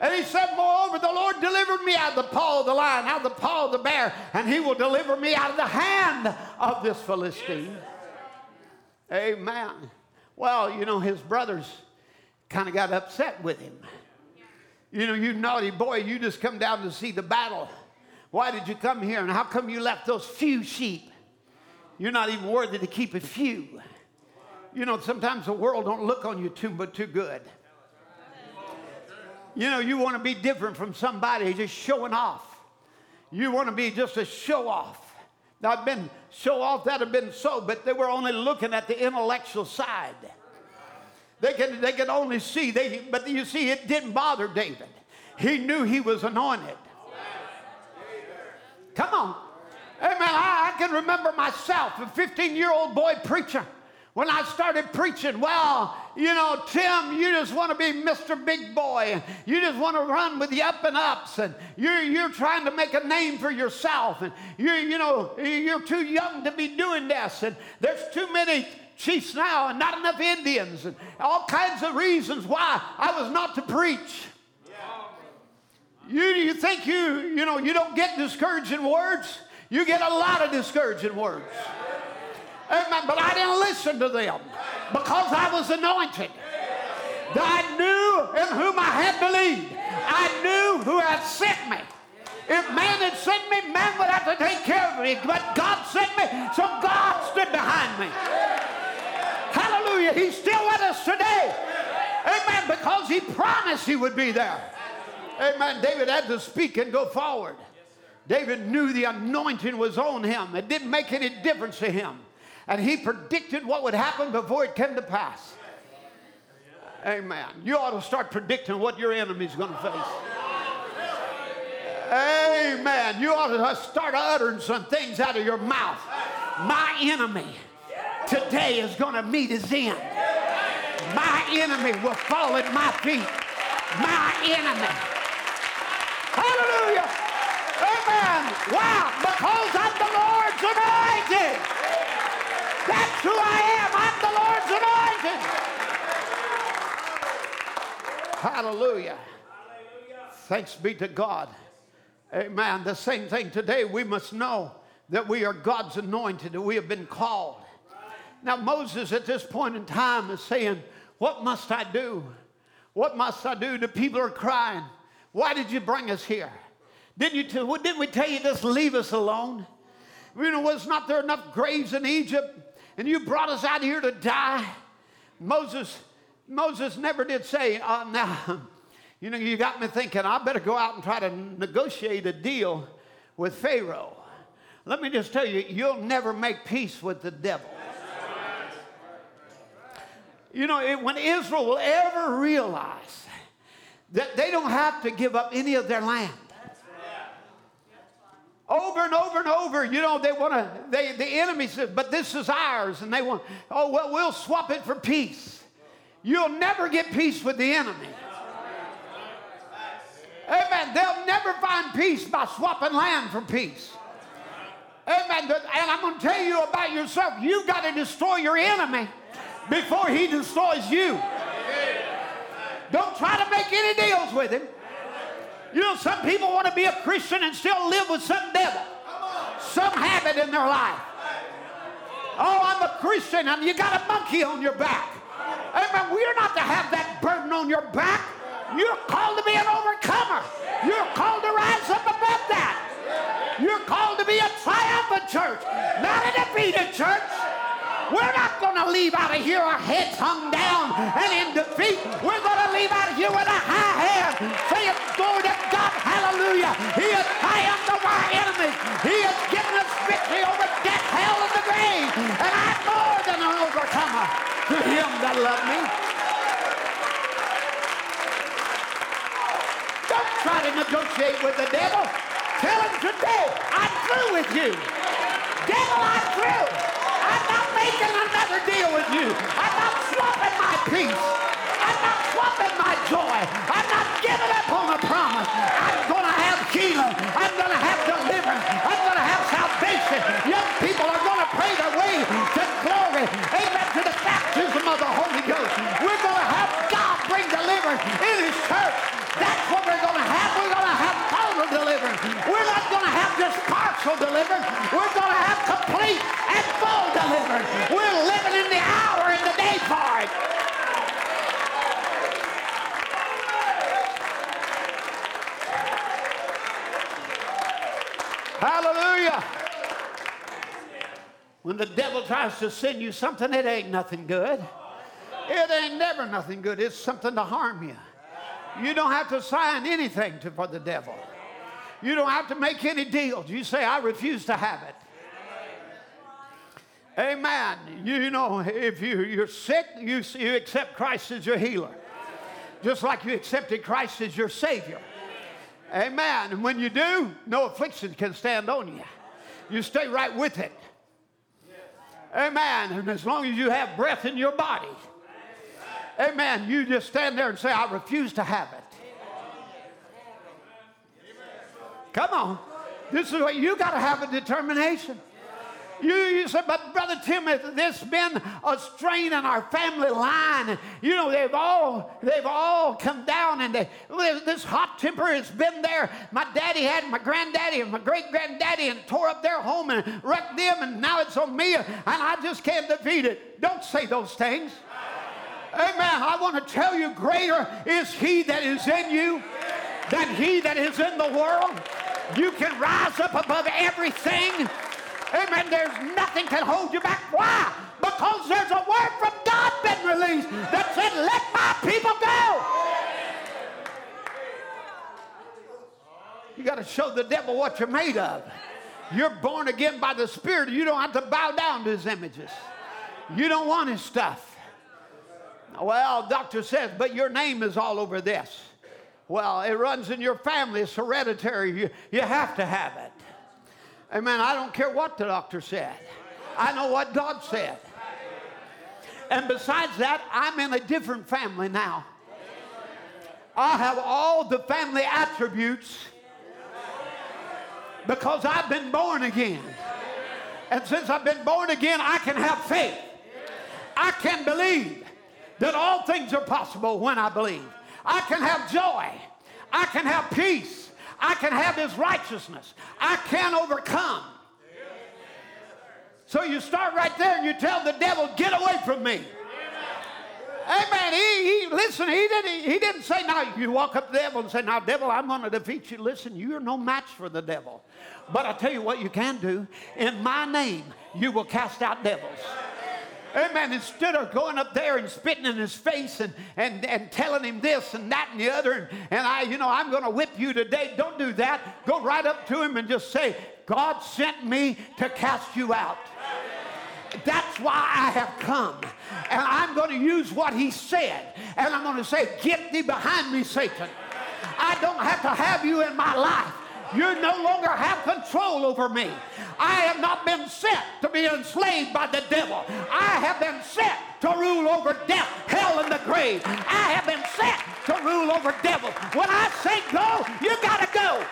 And he said, Moreover, the Lord delivered me out of the paw of the lion, out of the paw of the bear, and he will deliver me out of the hand of this Philistine. Amen. Well, you know, his brothers kind of got upset with him. You know, you naughty boy, you just come down to see the battle. Why did you come here? And how come you left those few sheep? You're not even worthy to keep a few. You know, sometimes the world don't look on you too but too good. You know, you want to be different from somebody just showing off. You want to be just a show off. Now, I've been show off that have been so, but they were only looking at the intellectual side. They could, they could only see, they, but you see, it didn't bother David. He knew he was anointed. Come on. Amen. I, I can remember myself, a 15 year old boy preacher. When I started preaching, well, you know, Tim, you just want to be Mr. Big Boy. You just want to run with the up and ups, and you're, you're trying to make a name for yourself, and you you know, you're too young to be doing this, and there's too many chiefs now, and not enough Indians, and all kinds of reasons why I was not to preach. You, you think you, you know, you don't get discouraging words? You get a lot of discouraging words. Amen. But I didn't listen to them because I was anointed. I knew in whom I had believed. I knew who had sent me. If man had sent me, man would have to take care of me. But God sent me, so God stood behind me. Hallelujah. He's still with us today. Amen. Because he promised he would be there. Amen. David had to speak and go forward. David knew the anointing was on him. It didn't make any difference to him. And he predicted what would happen before it came to pass. Amen. You ought to start predicting what your enemy's going to face. Amen. You ought to start uttering some things out of your mouth. My enemy today is going to meet his end. My enemy will fall at my feet. My enemy Hallelujah. Amen. Wow. Because I'm the Lord's anointed. That's who I am. I'm the Lord's anointed. Hallelujah. Thanks be to God. Amen. The same thing today. We must know that we are God's anointed, that we have been called. Now, Moses at this point in time is saying, What must I do? What must I do? The people are crying. Why did you bring us here? Didn't, you t- didn't we tell you just leave us alone? You know, was not there enough graves in Egypt? And you brought us out here to die? Moses, Moses never did say, uh, now, you know, you got me thinking, I better go out and try to negotiate a deal with Pharaoh. Let me just tell you, you'll never make peace with the devil. You know, it, when Israel will ever realize that they don't have to give up any of their land. Over and over and over, you know, they want to, they, the enemy says, but this is ours. And they want, oh, well, we'll swap it for peace. You'll never get peace with the enemy. Amen. They'll never find peace by swapping land for peace. Amen. And I'm going to tell you about yourself. You've got to destroy your enemy before he destroys you. Don't try to any deals with him. You know, some people want to be a Christian and still live with some devil, some habit in their life. Oh, I'm a Christian and you got a monkey on your back. Amen. We're not to have that burden on your back. You're called to be an overcomer. You're called to rise up above that. You're called to be a triumphant church, not a defeated church. We're not going to leave out of here our heads hung down and in defeat. We're going to leave out of here with a high head, saying, Glory to God, hallelujah. He has triumphed over our enemies. He has given us victory over death, hell, and the grave. And I'm more than an overcomer to him that loved me. Don't try to negotiate with the devil. Tell him today, I'm through with you. Devil, I'm through. I'm not making another deal with you. I'm not swapping my peace. I'm not swapping my joy. I'm not giving up on a promise. I'm going to have healing. I'm going to have deliverance. I'm going to have salvation. Young people are going to pray their way to glory. Amen. To the baptism of the Holy Ghost. We're going to have God bring deliverance in his church. That's what we're going to have. We're going to have total deliverance. We're not going to have just partial deliverance. We're going to have complete deliverance. We're living in the hour and the day part. Hallelujah. When the devil tries to send you something, it ain't nothing good. It ain't never nothing good. It's something to harm you. You don't have to sign anything to, for the devil. You don't have to make any deals. You say, I refuse to have it. Amen. You know, if you, you're sick, you, you accept Christ as your healer. Just like you accepted Christ as your Savior. Amen. And when you do, no affliction can stand on you. You stay right with it. Amen. And as long as you have breath in your body, amen, you just stand there and say, I refuse to have it. Come on. This is what you got to have a determination. You, you said, but Brother Timothy, there's been a strain in our family line. You know, they've all they've all come down, and they, this hot temper has been there. My daddy had my granddaddy and my great granddaddy, and tore up their home and wrecked them, and now it's on me, and I just can't defeat it. Don't say those things. Amen. I want to tell you, greater is He that is in you than He that is in the world. You can rise up above everything Amen. There's nothing can hold you back. Why? Because there's a word from God been released that said, let my people go. You got to show the devil what you're made of. You're born again by the Spirit. You don't have to bow down to his images. You don't want his stuff. Well, doctor says, but your name is all over this. Well, it runs in your family. It's hereditary. You, you have to have it. Amen. I don't care what the doctor said. I know what God said. And besides that, I'm in a different family now. I have all the family attributes because I've been born again. And since I've been born again, I can have faith. I can believe that all things are possible when I believe. I can have joy. I can have peace. I can have his righteousness. I can overcome. So you start right there and you tell the devil, get away from me. Amen. He, he listen, he didn't, he didn't say, now you walk up to the devil and say, now, devil, I'm going to defeat you. Listen, you're no match for the devil. But I tell you what you can do. In my name, you will cast out devils. Amen. Instead of going up there and spitting in his face and, and, and telling him this and that and the other, and, and I, you know, I'm going to whip you today. Don't do that. Go right up to him and just say, God sent me to cast you out. That's why I have come. And I'm going to use what he said. And I'm going to say, Get thee behind me, Satan. I don't have to have you in my life. You no longer have control over me. I have not been sent to be enslaved by the devil. I have been sent to rule over death, hell, and the grave. I have been sent to rule over devils. When I say go, you got to go.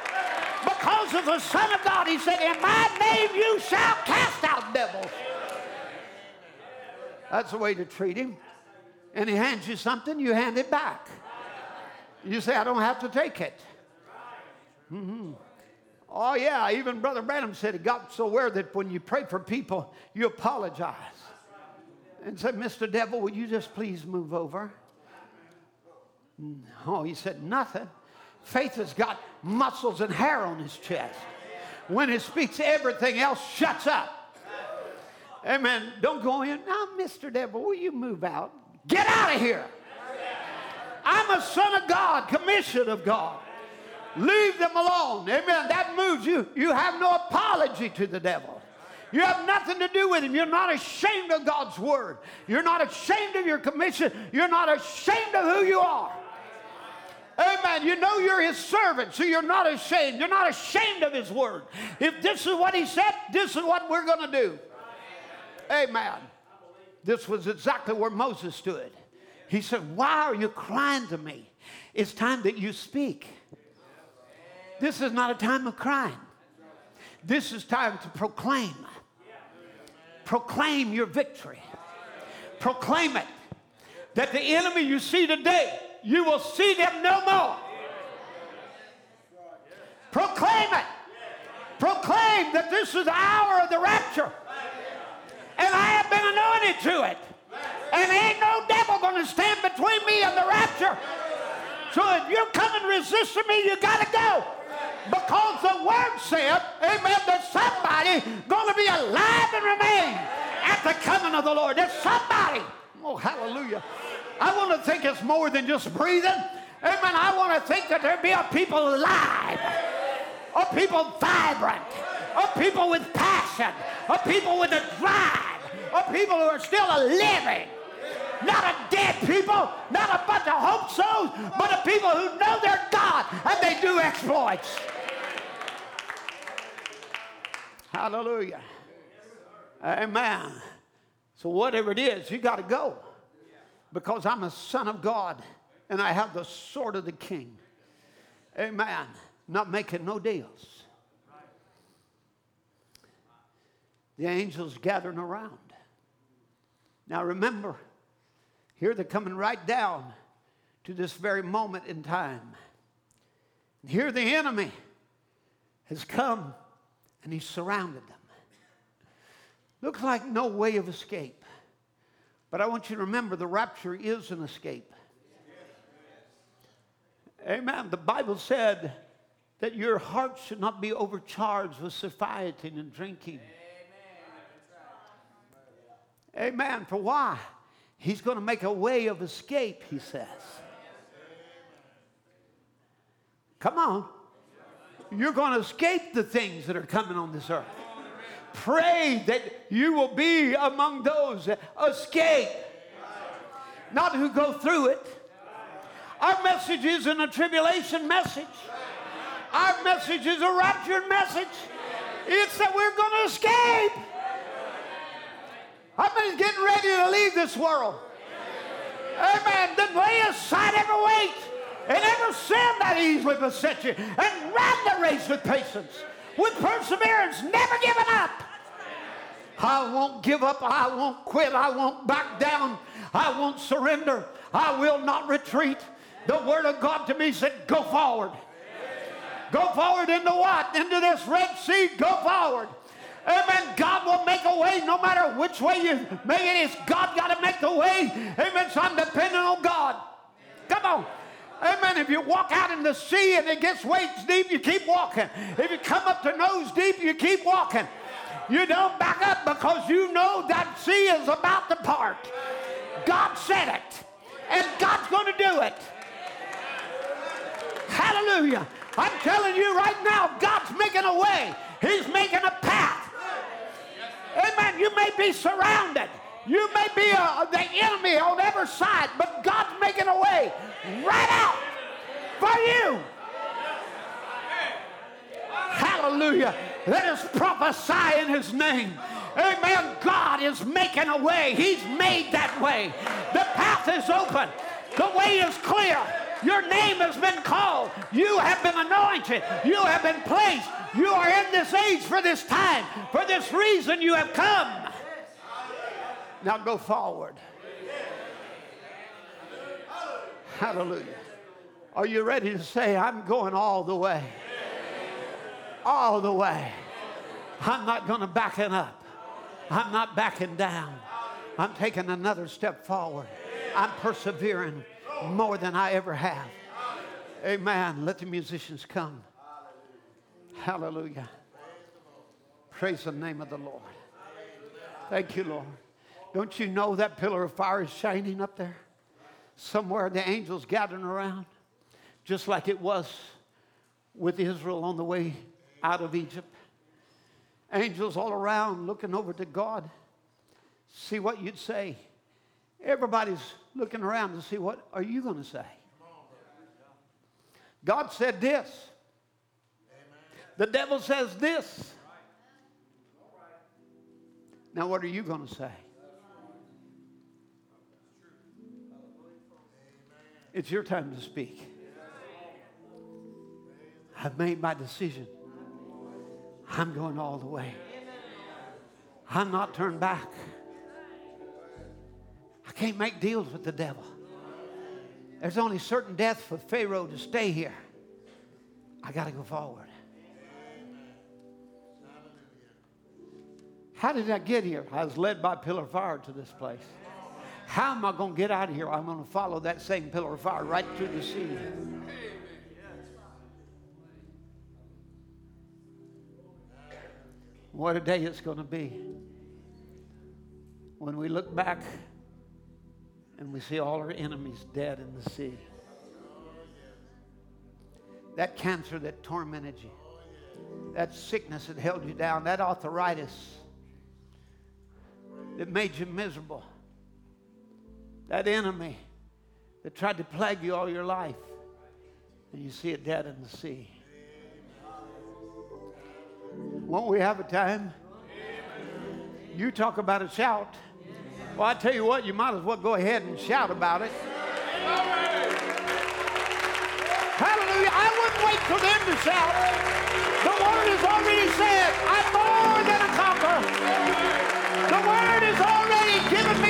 Because of the Son of God, he said, In my name you shall cast out devils. That's the way to treat him. And he hands you something, you hand it back. You say, I don't have to take it. Mm-hmm. Oh, yeah, even Brother Branham said it got so aware that when you pray for people, you apologize. And said, Mr. Devil, would you just please move over? Oh, he said, nothing. Faith has got muscles and hair on his chest. When he speaks, everything else shuts up. Amen. Don't go in. Now, Mr. Devil, will you move out? Get out of here. I'm a son of God, commissioned of God. Leave them alone. Amen. That moves you. You have no apology to the devil. You have nothing to do with him. You're not ashamed of God's word. You're not ashamed of your commission. You're not ashamed of who you are. Amen. You know you're his servant, so you're not ashamed. You're not ashamed of his word. If this is what he said, this is what we're going to do. Amen. This was exactly where Moses stood. He said, Why are you crying to me? It's time that you speak. This is not a time of crying. This is time to proclaim. Proclaim your victory. Proclaim it. That the enemy you see today you will see them no more. Proclaim it. Proclaim that this is the hour of the rapture. And I have been anointed to it. And ain't no devil to stand between me and the rapture. So if you're coming resisting me, you got to go. Because the word said, amen, that somebody going to be alive and remain at the coming of the Lord. There's somebody. Oh, hallelujah. I want to think it's more than just breathing. Amen. I want to think that there be a people alive, a people vibrant, a people with passion, a people with a drive, a people who are still living. Not a dead people, not a bunch of hope souls, but a people who know their God and they do exploits. Hallelujah. Uh, amen. So whatever it is, you got to go because I'm a son of God and I have the sword of the king. Amen. Not making no deals. The angels gathering around. Now remember, here they're coming right down to this very moment in time. And here the enemy has come and he surrounded them. Looks like no way of escape. But I want you to remember the rapture is an escape. Amen. The Bible said that your heart should not be overcharged with satiety and drinking. Amen. Amen. For why? He's going to make a way of escape, he says. Come on. You're going to escape the things that are coming on this earth. Pray that you will be among those that escape, not who go through it. Our message isn't a tribulation message. Our message is a rapture message. It's that we're going to escape. How many's getting ready to leave this world? Amen. Then lay aside every weight and every sin that easily beset you and run the race with patience with perseverance, never giving up. I won't give up. I won't quit. I won't back down. I won't surrender. I will not retreat. The word of God to me said, Go forward. Go forward into what? Into this Red Sea. Go forward. Amen. God will make a way no matter which way you make it. It's God got to make the way. Amen. So I'm depending on God. Come on. Amen. If you walk out in the sea and it gets waist deep, you keep walking. If you come up to nose deep, you keep walking. You don't back up because you know that sea is about to part. God said it, and God's going to do it. Hallelujah. I'm telling you right now, God's making a way. He's making a path. Amen. You may be surrounded. You may be a, uh, the enemy on every side, but God's making a way right out for you. Hallelujah. Let us prophesy in his name. Amen. God is making a way. He's made that way. The path is open. The way is clear. Your name has been called. You have been anointed. You have been placed. You are in this age for this time. For this reason you have come. Now go forward. Hallelujah. Are you ready to say, I'm going all the way? All the way. I'm not going to back it up. I'm not backing down. I'm taking another step forward. I'm persevering more than I ever have. Amen. Let the musicians come. Hallelujah. Praise the name of the Lord. Thank you, Lord. Don't you know that pillar of fire is shining up there? Somewhere the angels gathering around, just like it was with Israel on the way out of Egypt. Angels all around looking over to God. See what you'd say. Everybody's looking around to see what are you going to say. God said this. The devil says this. Now, what are you going to say? It's your time to speak. I've made my decision. I'm going all the way. I'm not turned back. I can't make deals with the devil. There's only certain death for Pharaoh to stay here. I got to go forward. How did I get here? I was led by pillar of fire to this place. How am I going to get out of here? I'm going to follow that same pillar of fire right through the sea. What a day it's going to be when we look back and we see all our enemies dead in the sea. That cancer that tormented you, that sickness that held you down, that arthritis that made you miserable, that enemy that tried to plague you all your life, and you see it dead in the sea. Won't we have a time? You talk about a shout. Well, I tell you what, you might as well go ahead and shout about it. Hallelujah. I wouldn't wait for them to shout. The word has already said, I'm more than a conqueror. The word has already given me